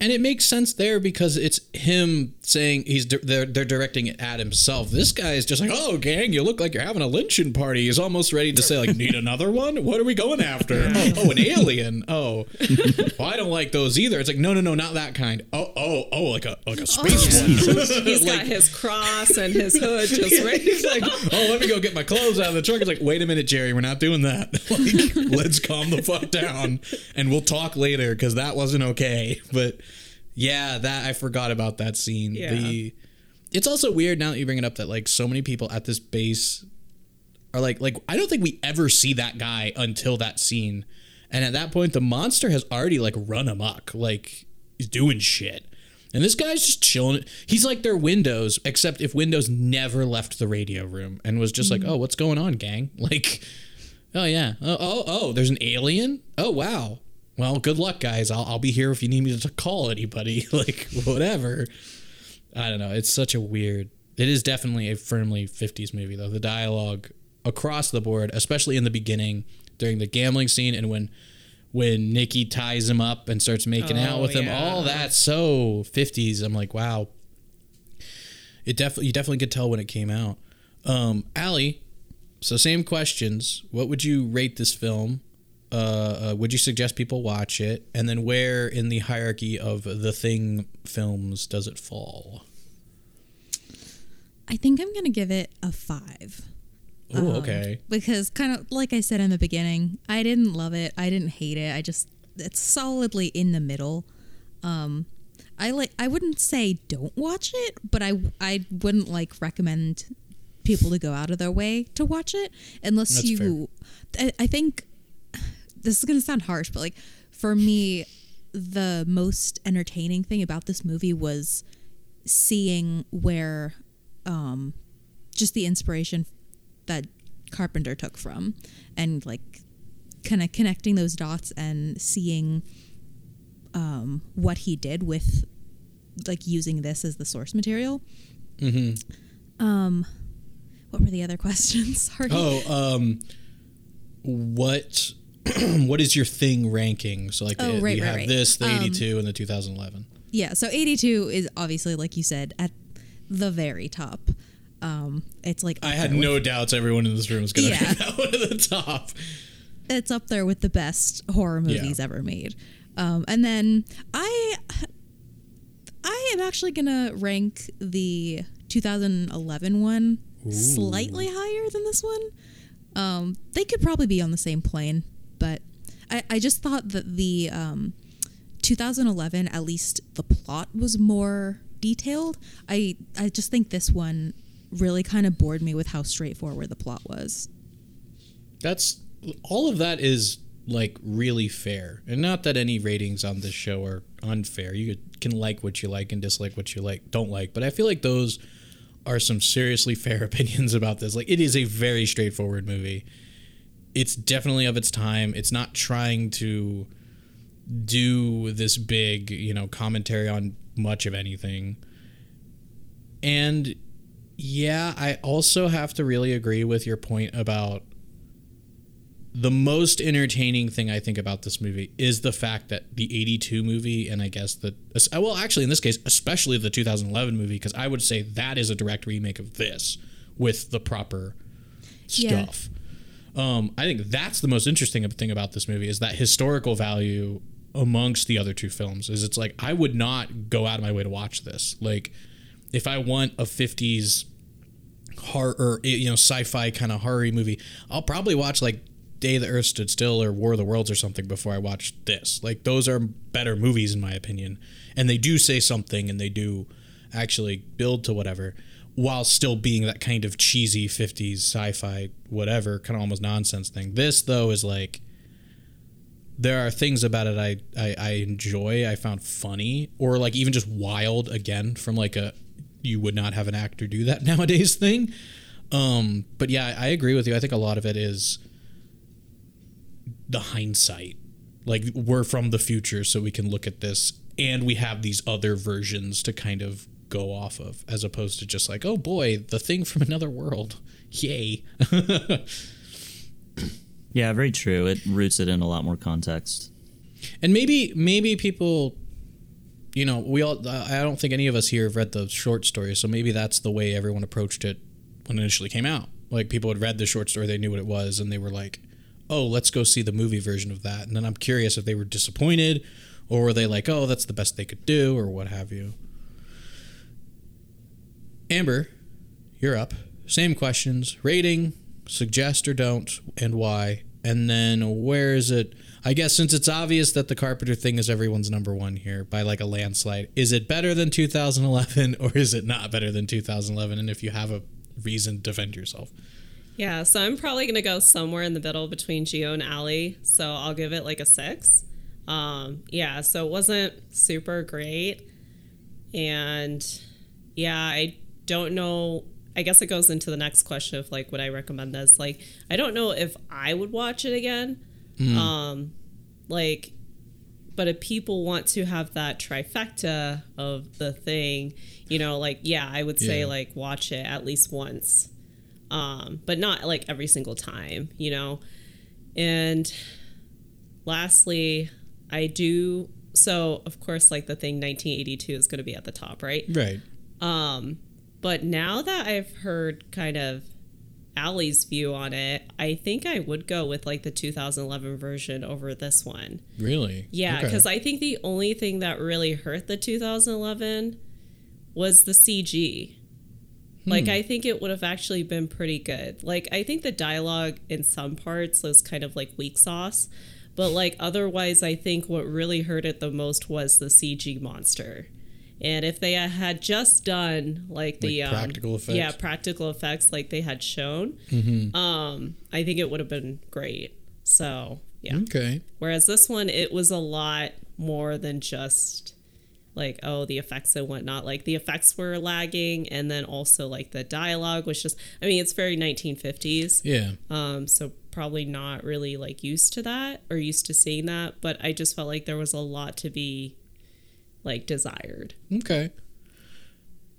and it makes sense there because it's him saying he's di- they're they're directing it at himself. This guy is just like, "Oh, gang, you look like you're having a lynching party." He's almost ready to say like, "Need another one? What are we going after?" Oh, oh, an alien. Oh, well, I don't like those either. It's like, no, no, no, not that kind. Oh, oh, oh, like a like a oh, space one. he's got his cross and his hood just ready. He's like, oh, let me go get my clothes out of the truck. It's like, wait a minute, Jerry, we're not doing that. Like, let's calm the fuck down, and we'll talk later because that wasn't okay. But yeah, that I forgot about that scene. Yeah. The it's also weird now that you bring it up that like so many people at this base are like like I don't think we ever see that guy until that scene, and at that point the monster has already like run amok, like he's doing shit. And this guy's just chilling. He's like their Windows, except if Windows never left the radio room and was just like, mm-hmm. "Oh, what's going on, gang?" Like, "Oh yeah, oh oh, oh there's an alien. Oh wow. Well, good luck, guys. I'll I'll be here if you need me to call anybody. like whatever." I don't know. It's such a weird. It is definitely a firmly 50s movie though. The dialogue across the board, especially in the beginning during the gambling scene and when when Nikki ties him up and starts making out Oh, with him, all that so 50s. I'm like, wow. It definitely you definitely could tell when it came out. Um, Allie, so same questions. What would you rate this film? Uh, uh, would you suggest people watch it? And then where in the hierarchy of the Thing films does it fall? I think I'm gonna give it a five. Oh, okay. because kind of like I said in the beginning, I didn't love it. I didn't hate it. I just it's solidly in the middle. Um, I like I wouldn't say don't watch it, but I I wouldn't like recommend people to go out of their way to watch it unless That's you. I, I think this is gonna sound harsh, but like for me, the most entertaining thing about this movie was seeing where um, just the inspiration that Carpenter took from, and like kind of connecting those dots and seeing um, what he did with like using this as the source material. Mm-hmm. Um, what were the other questions? Sorry. Oh, um, what what is your thing ranking? So like, Oh, the, right, you right, have right. this, the Um, 82, and the 2011. Yeah, so 82 is obviously, like you said, at the very top. Um, it's like I had there with- no doubts everyone in this room was going to Yeah. that one at the top. it's up there with the best horror movies Yeah. ever made. Um, and then I, I am actually gonna rank the 2011 one slightly higher than this one. Um, they could probably be on the same plane, but I, I just thought that the um, 2011, at least the plot was more detailed. I I just think this one really kind of bored me with how straightforward the plot was. That's all of that is like really fair, and not that any ratings on this show are unfair. You can like what you like and dislike what you like, don't like, but I feel like those are some seriously fair opinions about this. Like it is a very straightforward movie. It's definitely of its time. It's not trying to do this big, you know, commentary on much of anything. And yeah, I also have to really agree with your point about the most entertaining thing I think about this movie is the fact that the 82 movie and I guess the well actually in this case especially the 2011 movie because I would say that is a direct remake of this with the proper Yeah. Um, I think that's the most interesting thing about this movie is that historical value amongst the other two films is it's like I would not go out of my way to watch this. Like if I want a 50s horror or you know sci-fi kind of horror movie, I'll probably watch like Day the Earth Stood Still or War of the Worlds or something before I watch this. Like those are better movies in my opinion, and they do say something and they do actually build to whatever while still being that kind of cheesy 50s sci-fi whatever kind of almost nonsense thing. This though is like there are things about it I, I I enjoy, I found funny or like even just wild again from like a you would not have an actor do that nowadays thing. Um, but yeah, I agree with you. I think a lot of it is the hindsight. Like we're from the future, so we can look at this, and we have these other versions to kind of go off of, as opposed to just like, oh boy, the thing from another world, yay. Yeah, very true. It roots it in a lot more context. And maybe maybe people you know, we all I don't think any of us here have read the short story, so maybe that's the way everyone approached it when it initially came out. Like people had read the short story, they knew what it was and they were like, "Oh, let's go see the movie version of that." And then I'm curious if they were disappointed or were they like, "Oh, that's the best they could do" or what have you. Amber, you're up. Same questions. Rating, suggest or don't, and why. And then where is it? I guess since it's obvious that the Carpenter thing is everyone's number one here by like a landslide, is it better than 2011 or is it not better than 2011? And if you have a reason, to defend yourself. Yeah, so I'm probably gonna go somewhere in the middle between Geo and Allie. So I'll give it like a six. Um, yeah, so it wasn't super great, and yeah, I don't know. I guess it goes into the next question of like, would I recommend this? Like, I don't know if I would watch it again. Um, like, but if people want to have that trifecta of the thing, you know, like, yeah, I would say Yeah. like watch it at least once um, but not like every single time, you know. And lastly, I do so of course like the thing 1982 is going to be at the top, right? Right. But now that I've heard kind of Allie's view on it, I think I would go with like the 2011 version over this one. Really? Yeah, Okay. because I think the only thing that really hurt the 2011 was the CG. Like, hmm. I think it would have actually been pretty good. Like, I think the dialogue in some parts was kind of like weak sauce, But like otherwise, I think what really hurt it the most was the CG monster. And if they had just done like the Like um, practical effects? yeah, practical effects like they had shown, Mm-hmm. um, I think it would have been great. So yeah. Okay. Whereas this one, it was a lot more than just like oh the effects and whatnot. Like the effects were lagging, and then also like the dialogue was just. I mean, it's very 1950s. Yeah. Um, so probably not really like used to that or used to seeing that. But I just felt like there was a lot to be like desired. Okay.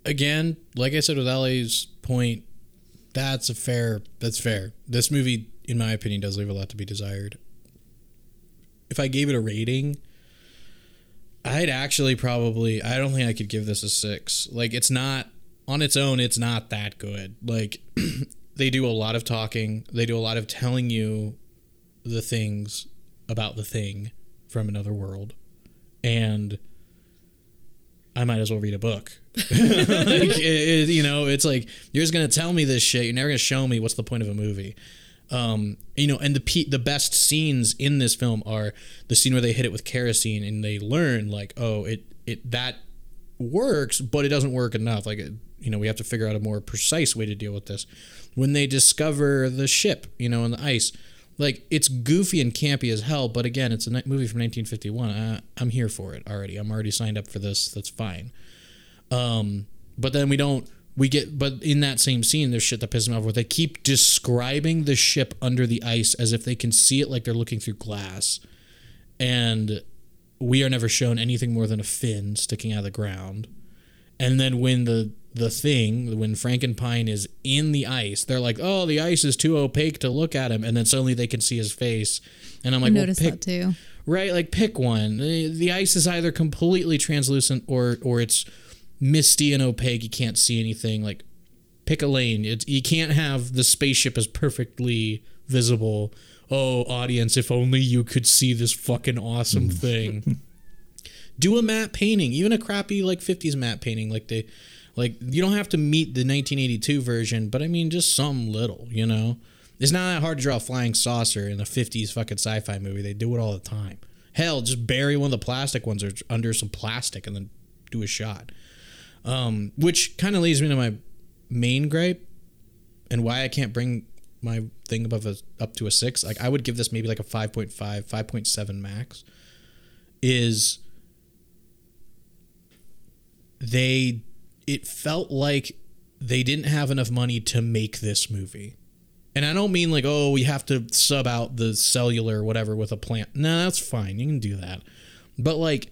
Again, like I said with Allie's point, that's a fair that's fair. This movie, in my opinion, does leave a lot to be desired. If I gave it a rating, I'd actually probably I don't think I could give this a six. Like it's not on its own, it's not that good. Like they do a lot of talking, they do a lot of telling you the things about the thing from another world. And I might as well read a book. like, it, it- you know, it's like you're just gonna tell me this shit. You're never gonna show me what's the point of a movie. Um, you know, and the pe- the best scenes in this film are the scene where they hit it with kerosene and they learn like, oh, it it that works, but it doesn't work enough. Like, you know, we have to figure out a more precise way to deal with this. When they discover the ship, you know, in the ice, like it's goofy and campy as hell. But again, it's a movie from 1951. I, I'm here for it already. I'm already signed up for this. That's fine. Um, but then we don't. We get, but in that same scene, there's shit that pisses me off where they keep describing the ship under the ice as if they can see it like they're looking through glass, and we are never shown anything more than a fin sticking out of the ground. And then when the the thing, when Frankenpine is in the ice, they're like, "Oh, the ice is too opaque to look at him," and then suddenly they can see his face, and I'm I like, well, noticed pick, that too. right? Like pick one. The, the ice is either completely translucent or or it's misty and opaque. You can't see anything. Like pick a lane. It's, you can't have the spaceship is perfectly visible. Oh, audience, if only you could see this fucking awesome mm. thing. Do a matte painting, even a crappy like 50s matte painting like they like you don't have to meet the 1982 version, but I mean just some little, you know. It's not that hard to draw a flying saucer in a 50s fucking sci-fi movie. They do it all the time. Hell, just bury one of the plastic ones or under some plastic and then do a shot. Um, which kind of leads me to my main gripe and why I can't bring my thing above a, up to a six. Like I would give this maybe like a 5.5, 5.7 max. Is they it felt like they didn't have enough money to make this movie. And I don't mean like, oh, we have to sub out the cellular or whatever with a plant. No, that's fine. You can do that. But like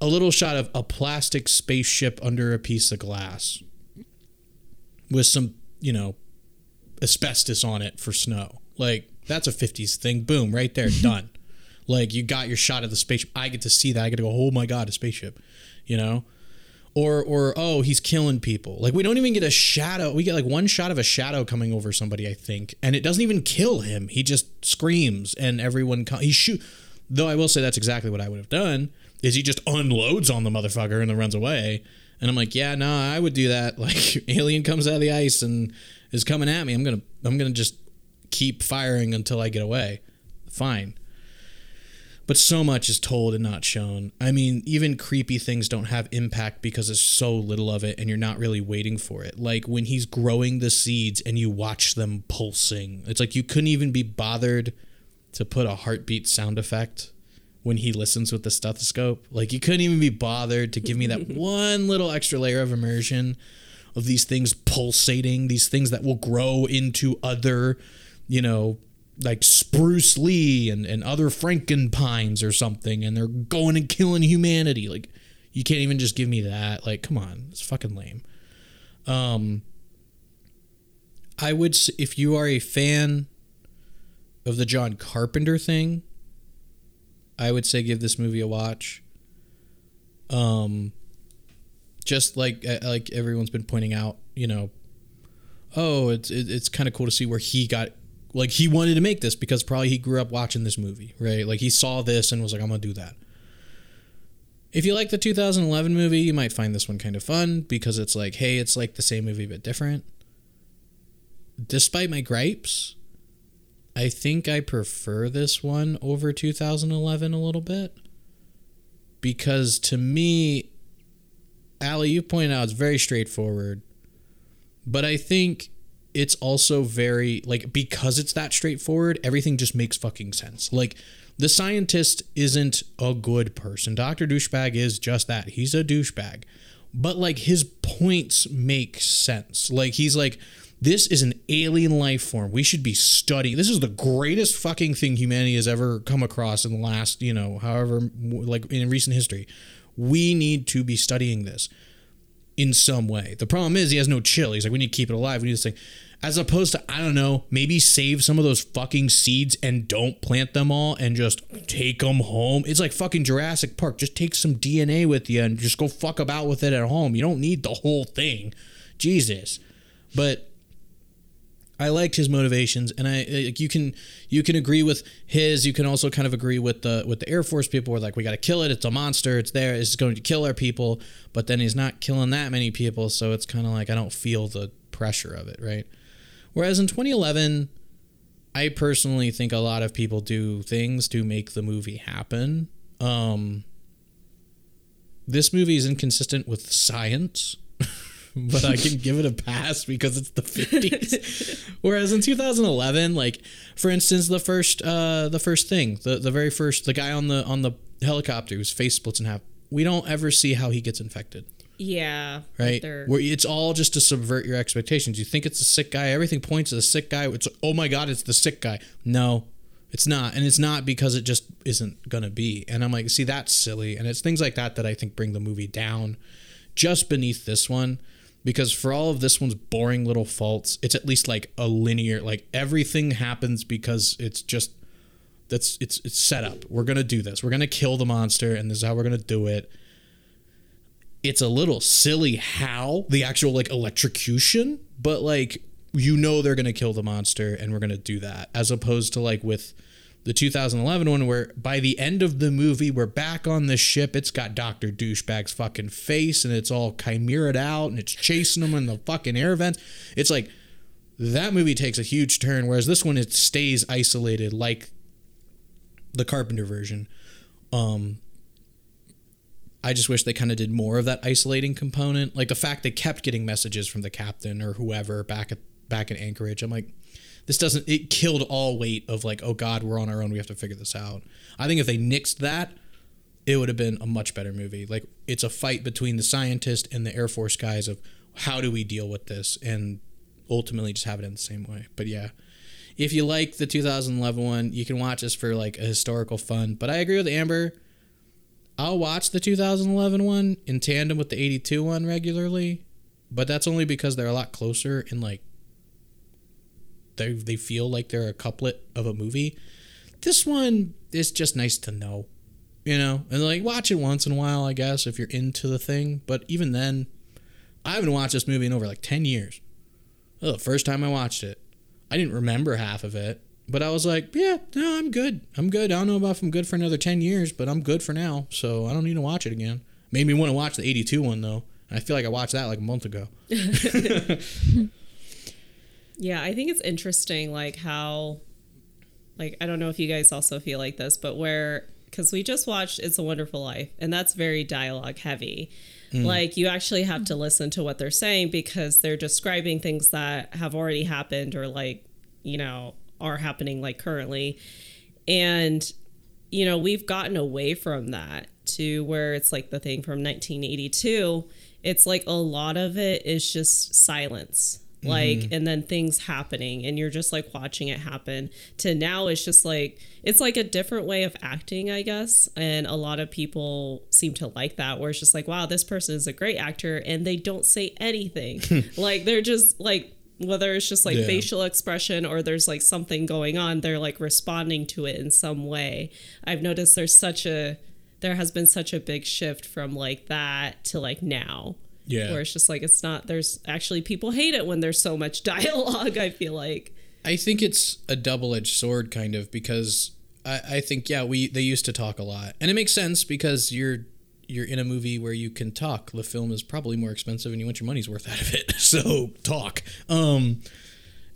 a little shot of a plastic spaceship under a piece of glass with some, you know, asbestos on it for snow. Like that's a 50s thing. Boom, right there, done. Like you got your shot of the spaceship. I get to see that. I get to go, "Oh my god, a spaceship." You know? Or or oh, he's killing people. Like we don't even get a shadow. We get like one shot of a shadow coming over somebody, I think, and it doesn't even kill him. He just screams and everyone co- he shoot Though I will say that's exactly what I would have done. Is he just unloads on the motherfucker and then runs away? And I'm like, yeah, no, I would do that. Like alien comes out of the ice and is coming at me. I'm gonna I'm gonna just keep firing until I get away. Fine. But so much is told and not shown. I mean, even creepy things don't have impact because there's so little of it and you're not really waiting for it. Like when he's growing the seeds and you watch them pulsing. It's like you couldn't even be bothered to put a heartbeat sound effect when he listens with the stethoscope. Like you couldn't even be bothered to give me that one little extra layer of immersion of these things pulsating, these things that will grow into other, you know, like Spruce Lee and, and other Frankenpines or something, and they're going and killing humanity. Like you can't even just give me that. Like, come on, it's fucking lame. Um I would if you are a fan of the John Carpenter thing, I would say give this movie a watch. Um, just like uh, like everyone's been pointing out, you know, oh, it's it's kind of cool to see where he got like he wanted to make this because probably he grew up watching this movie, right? Like he saw this and was like, I'm gonna do that. If you like the 2011 movie, you might find this one kind of fun because it's like, hey, it's like the same movie but different. Despite my gripes, I think I prefer this one over 2011 a little bit because to me, Allie, you pointed out it's very straightforward, but I think it's also very like because it's that straightforward, everything just makes fucking sense. Like the scientist isn't a good person. Dr. Douchebag is just that. He's a douchebag. But like his points make sense. Like he's like this is an alien life form. We should be studying. This is the greatest fucking thing humanity has ever come across in the last, you know, however like in recent history. We need to be studying this in some way. The problem is he has no chill. He's like, we need to keep it alive. We need this thing. As opposed to, I don't know, maybe save some of those fucking seeds and don't plant them all and just take them home. It's like fucking Jurassic Park. Just take some DNA with you and just go fuck about with it at home. You don't need the whole thing. Jesus. But I liked his motivations, and I like you can you can agree with his. You can also kind of agree with the with the Air Force people. Were like, we got to kill it. It's a monster. It's there. It's going to kill our people. But then he's not killing that many people, so it's kind of like I don't feel the pressure of it, right? Whereas in 2011, I personally think a lot of people do things to make the movie happen. Um, this movie is inconsistent with science. but I can give it a pass because it's the 50s. Whereas in 2011, like for instance, the first uh the first thing, the the very first the guy on the on the helicopter whose face splits in half, we don't ever see how he gets infected. Yeah. Right? Where it's all just to subvert your expectations. You think it's a sick guy, everything points to the sick guy. It's oh my god, it's the sick guy. No. It's not, and it's not because it just isn't gonna be. And I'm like, see, that's silly, and it's things like that that I think bring the movie down, just beneath this one, because for all of this one's boring little faults, it's at least like a linear, like everything happens because it's just that's it's it's set up. We're gonna do this. We're gonna kill the monster, and this is how we're gonna do it. It's a little silly how the actual like electrocution, but like you know they're gonna kill the monster, and we're gonna do that, as opposed to like with the 2011 one where by the end of the movie we're back on the ship. It's got dr douchebag's fucking face and it's all chimeraed out and it's chasing them in the fucking air vents. It's like that movie takes a huge turn whereas this one it stays isolated like the carpenter version. Um i just wish they kind of did more of that isolating component. Like the fact they kept getting messages from the captain or whoever back at back in anchorage i'm like this doesn't it killed all weight of like oh god we're on our own we have to figure this out. I think if they nixed that it would have been a much better movie. Like it's a fight between the scientist and the air force guys of how do we deal with this and ultimately just have it in the same way. But yeah. If you like the 2011 one you can watch this for like a historical fun but i agree with amber. I'll watch the 2011 one in tandem with the 82 one regularly but that's only because they're a lot closer in like they they feel like they're a couplet of a movie. This one is just nice to know, you know, and like watch it once in a while, I guess, if you're into the thing. But even then, I haven't watched this movie in over like ten years. Oh, the first time I watched it, I didn't remember half of it, but I was like, yeah, no, I'm good. I'm good. I don't know about if I'm good for another ten years, but I'm good for now. So I don't need to watch it again. Made me want to watch the '82 one though. I feel like I watched that like a month ago. Yeah, I think it's interesting, like how, like I don't know if you guys also feel like this, but where because we just watched It's a Wonderful Life, and that's very dialogue heavy. Mm. Like you actually have to listen to what they're saying because they're describing things that have already happened or like you know are happening like currently, and you know we've gotten away from that to where it's like the thing from 1982 it's like a lot of it is just silence like mm-hmm. and then things happening and you're just like watching it happen to now it's just like it's like a different way of acting i guess and a lot of people seem to like that where it's just like wow this person is a great actor and they don't say anything. Like they're just like whether it's just like Yeah. facial expression or there's like something going on they're like responding to it in some way. I've noticed there's such a there has been such a big shift from like that to like now Yeah. where it's just like it's not there's actually people hate it when there's so much dialogue i feel like I think it's a double-edged sword, kind of, because I, I think yeah, we they used to talk a lot, and it makes sense because you're you're in a movie where you can talk. The film is probably more expensive, and you want your money's worth out of it, so talk. Um,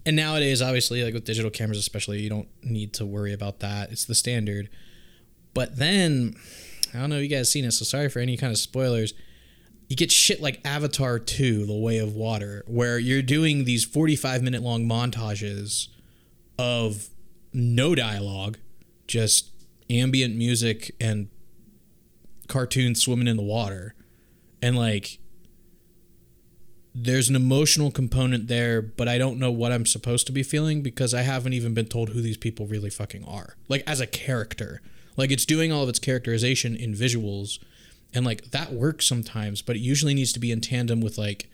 and nowadays, obviously, like with digital cameras, especially, you don't need to worry about that. It's the standard. But then, I don't know, if you guys seen it, so sorry for any kind of spoilers. You get shit like Avatar 2, The Way of Water, where you're doing these 45 minute long montages of no dialogue, just ambient music and cartoons swimming in the water. And like, there's an emotional component there, but I don't know what I'm supposed to be feeling because I haven't even been told who these people really fucking are. Like as a character. Like it's doing all of its characterization in visuals and like that works sometimes, but it usually needs to be in tandem with like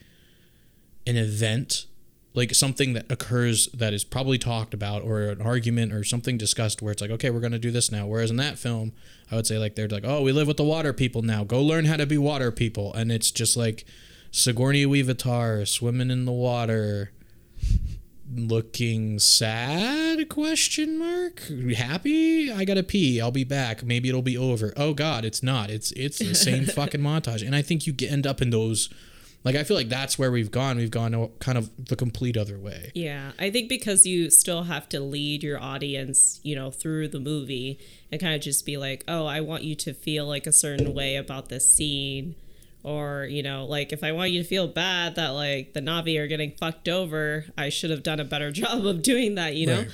an event, like something that occurs that is probably talked about or an argument or something discussed where it's like, okay, we're going to do this now. Whereas in that film, I would say like they're like, "Oh, we live with the water people now. Go learn how to be water people." And it's just like Sigourney Weaver swimming in the water, looking sad? Question mark. Happy? I gotta pee. I'll be back. Maybe it'll be over. Oh God, it's not. It's it's the same fucking montage. And I think you end up in those. Like I feel like that's where we've gone. We've gone kind of the complete other way. Yeah, I think because you still have to lead your audience, you know, through the movie and kind of just be like, "Oh, I want you to feel like a certain way about this scene." Or you know like if i want you to feel bad that like the Na'vi are getting fucked over i should have done a better job of doing that you know?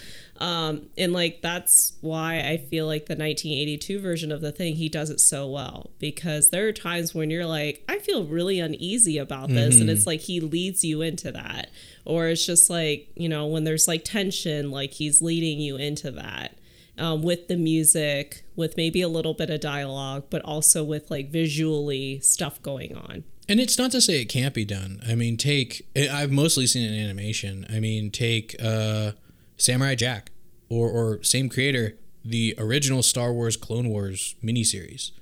Right. um and like that's why i feel like the 1982 version of the thing he does it so well because there are times when you're like i feel really uneasy about this and it's like he leads you into that. Or it's just like you know when there's like tension like he's leading you into that um, with the music, with maybe a little bit of dialogue, but also with like visually stuff going on. And it's not to say it can't be done. I mean, take I've mostly seen in animation. I mean, take uh, Samurai Jack or or same creator, the original Star Wars Clone Wars miniseries.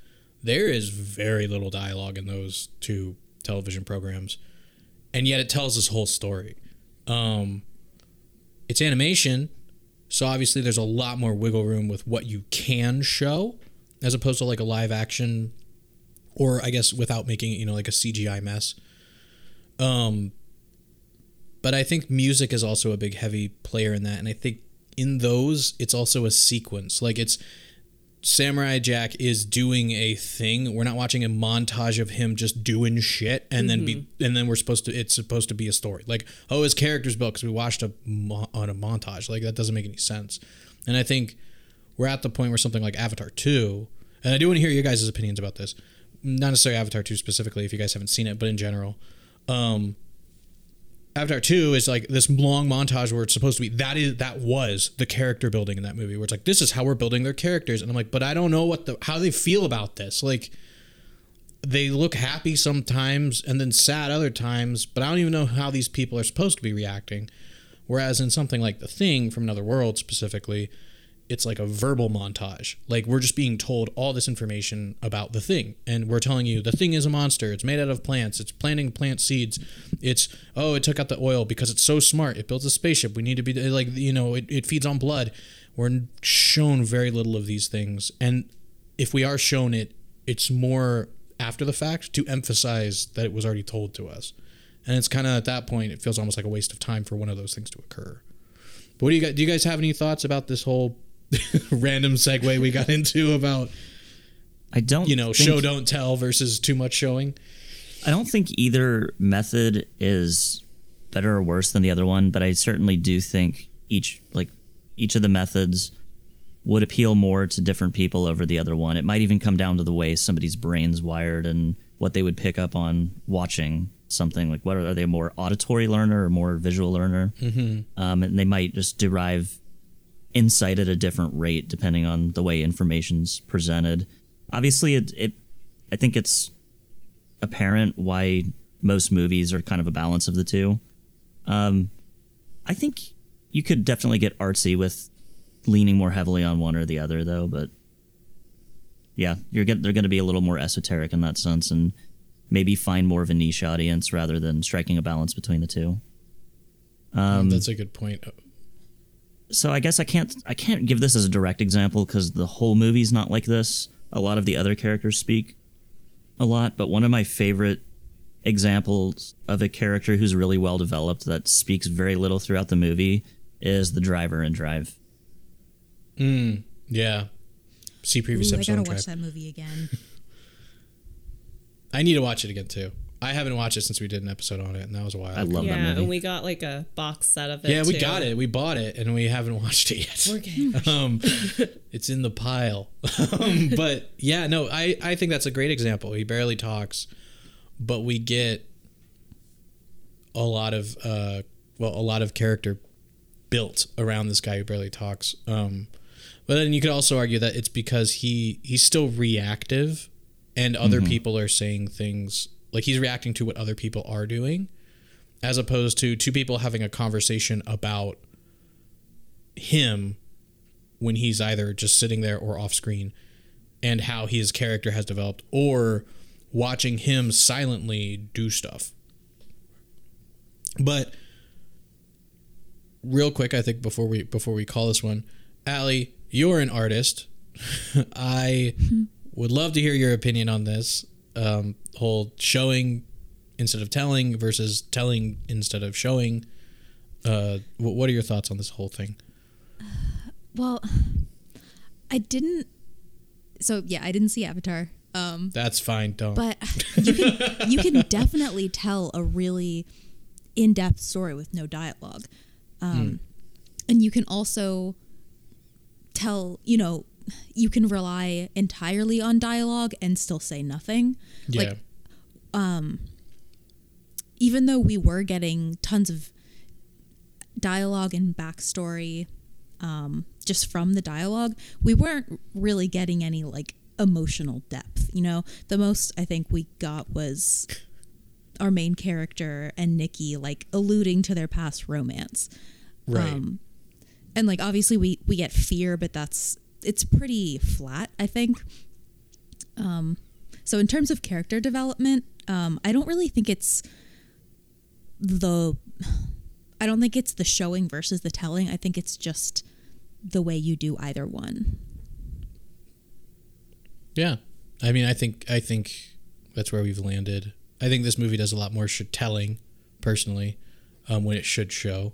There is very little dialogue in those two television programs, and yet it tells this whole story. Um, it's animation, so obviously there's a lot more wiggle room with what you can show, as opposed to like a live action or I guess without making it, you know, like a CGI mess. Um, but I think music is also a big heavy player in that, and I think in those it's also a sequence. Like it's Samurai Jack is doing a thing. We're not watching a montage of him just doing shit, and then be and then we're supposed to. It's supposed to be a story. Like oh, his character's built because we watched a mo- on a montage. Like that doesn't make any sense. And I think we're at the point where something like Avatar two, and I do want to hear your guys' opinions about this. Not necessarily Avatar two specifically, if you guys haven't seen it, but in general, um, Avatar two is like this long montage where it's supposed to be that is that was the character building in that movie where it's like this is how we're building their characters. And I'm like but I don't know what the how they feel about this. Like they look happy sometimes and then sad other times but I don't even know how these people are supposed to be reacting. Whereas in something like The Thing from Another World specifically it's like a verbal montage. Like we're just being told all this information about the thing, and we're telling you the thing is a monster. It's made out of plants. It's planting plant seeds. It's oh, it took out the oil because it's so smart. It builds a spaceship. We need to be like you know, it, it feeds on blood. We're shown very little of these things, and if we are shown it, it's more after the fact to emphasize that it was already told to us. And it's kind of at that point, it feels almost like a waste of time for one of those things to occur. But what do you guys? Do you guys have any thoughts about this whole random segue we got into about I don't you know think- show don't tell versus too much showing? I don't think either method is better or worse than the other one, but I certainly do think each like each of the methods would appeal more to different people over the other one. It might even come down to the way somebody's brain's wired and what they would pick up on watching something. Like, what are, are they a more auditory learner or more visual learner? Mm-hmm. Um, and they might just derive insight at a different rate depending on the way information's presented. Obviously, it, it I think it's apparent why most movies are kind of a balance of the two. Um, I think you could definitely get artsy with leaning more heavily on one or the other, though. But yeah, you're get, they're going to be a little more esoteric in that sense, and maybe find more of a niche audience rather than striking a balance between the two. Um, That's a good point. So I guess I can't I can't give this as a direct example because the whole movie's not like this. A lot of the other characters speak a lot, but one of my favorite examples of a character who's really well developed that speaks very little throughout the movie is the driver in Drive. Mm, yeah. See previous Ooh, I episode. gotta watch Drive. that movie again. I need to watch it again too. I haven't watched it since we did an episode on it, and that was a while. I love yeah, that movie. and we got like a box set of it. yeah, we too. got it. We bought it, and we haven't watched it yet. We're getting um, it's in the pile. um, but yeah, no, I, I think that's a great example. He barely talks, but we get a lot of uh, well, a lot of character built around this guy who barely talks. Um, but then you could also argue that it's because he he's still reactive, and other people are saying things like he's reacting to what other people are doing, as opposed to two people having a conversation about him when he's either just sitting there or off screen and how his character has developed or watching him silently do stuff. But real quick, I think before we before we call this one, Allie, you're an artist. I hmm. would love to hear your opinion on this um, whole showing instead of telling versus telling instead of showing. Uh, what are your thoughts on this whole thing? well, I didn't. So yeah, I didn't see Avatar. Um, That's fine. Don't. but you can you can definitely tell a really in-depth story with no dialogue um, and you can also tell you know you can rely entirely on dialogue and still say nothing yeah. like even though we were getting tons of dialogue and backstory um, just from the dialogue, we weren't really getting any like emotional depth. You know, the most I think we got was our main character and Nikki like alluding to their past romance. right. Um, and like obviously we we get fear, but that's it's pretty flat, I think. Um, so in terms of character development, um, I don't really think it's the I don't think it's the showing versus the telling. I think it's just the way you do either one. Yeah, I mean, I think I think that's where we've landed. I think this movie does a lot more sh- telling, personally, um, when it should show.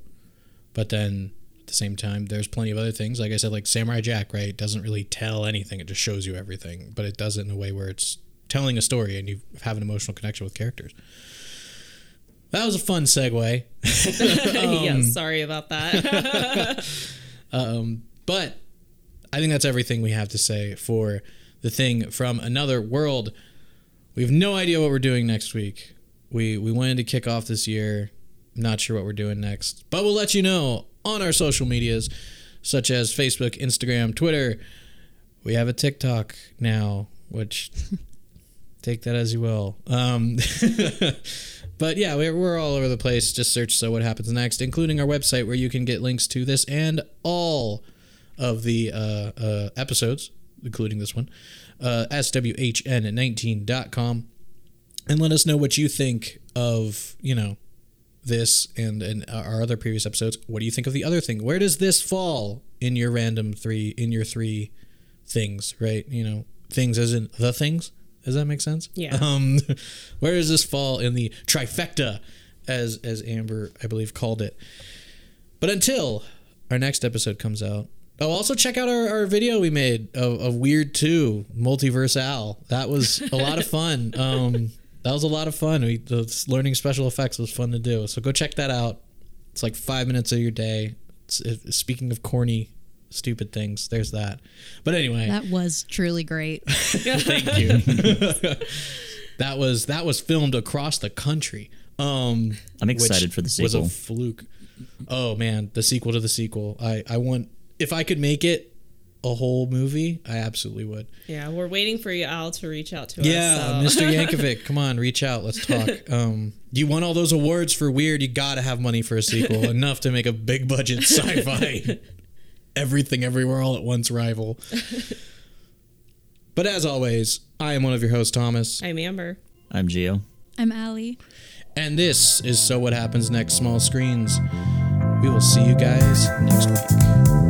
But then the same time, there's plenty of other things. Like I said, like Samurai Jack, right? It doesn't really tell anything; it just shows you everything. But it does it in a way where it's telling a story and you have an emotional connection with characters. That was a fun segue. yeah, sorry about that. Um, but I think that's everything we have to say for the thing from another world. We have no idea what we're doing next week. We we wanted to kick off this year. Not sure what we're doing next, but we'll let you know on our social medias, such as Facebook, Instagram, Twitter. We have a TikTok now, which take that as you will. Um, but yeah, we're, we're all over the place. Just search "So What Happens Next," including our website where you can get links to this and all of the uh, uh, episodes, including this one, uh, swhn19.com, and let us know what you think of, you know, this and, and our other previous episodes. What do you think of the other thing? Where does this fall in your random three, in your three things, right? You know, things as in the things? Does that make sense? Yeah. Um, where does this fall in the trifecta, as as Amber I believe called it? But until our next episode comes out, oh, also check out our, our video we made of, of Weird Two Multiverse Al. That was a lot of fun. Um, that was a lot of fun. We the learning special effects was fun to do. So go check that out. It's like five minutes of your day. It's, it, speaking of corny, stupid things, there's that. But anyway, That was truly great. Thank you. that was that was filmed across the country. Um, I'm excited for the sequel. Was a sequel. fluke. Oh man, the sequel to the sequel. I I want if I could make it a whole movie, I absolutely would. yeah, we're waiting for you all to reach out to Yeah, us. so- Mr. Yankovic, come on, reach out. Let's talk. Um, you won all those awards for weird. You got to have money for a sequel, enough to make a big budget sci-fi, everything, everywhere, all at once rival. But as always, I am one of your hosts, Thomas, I'm Amber. I'm Geo. I'm Allie. and this is So What Happens Next Small Screens. We will see you guys next week.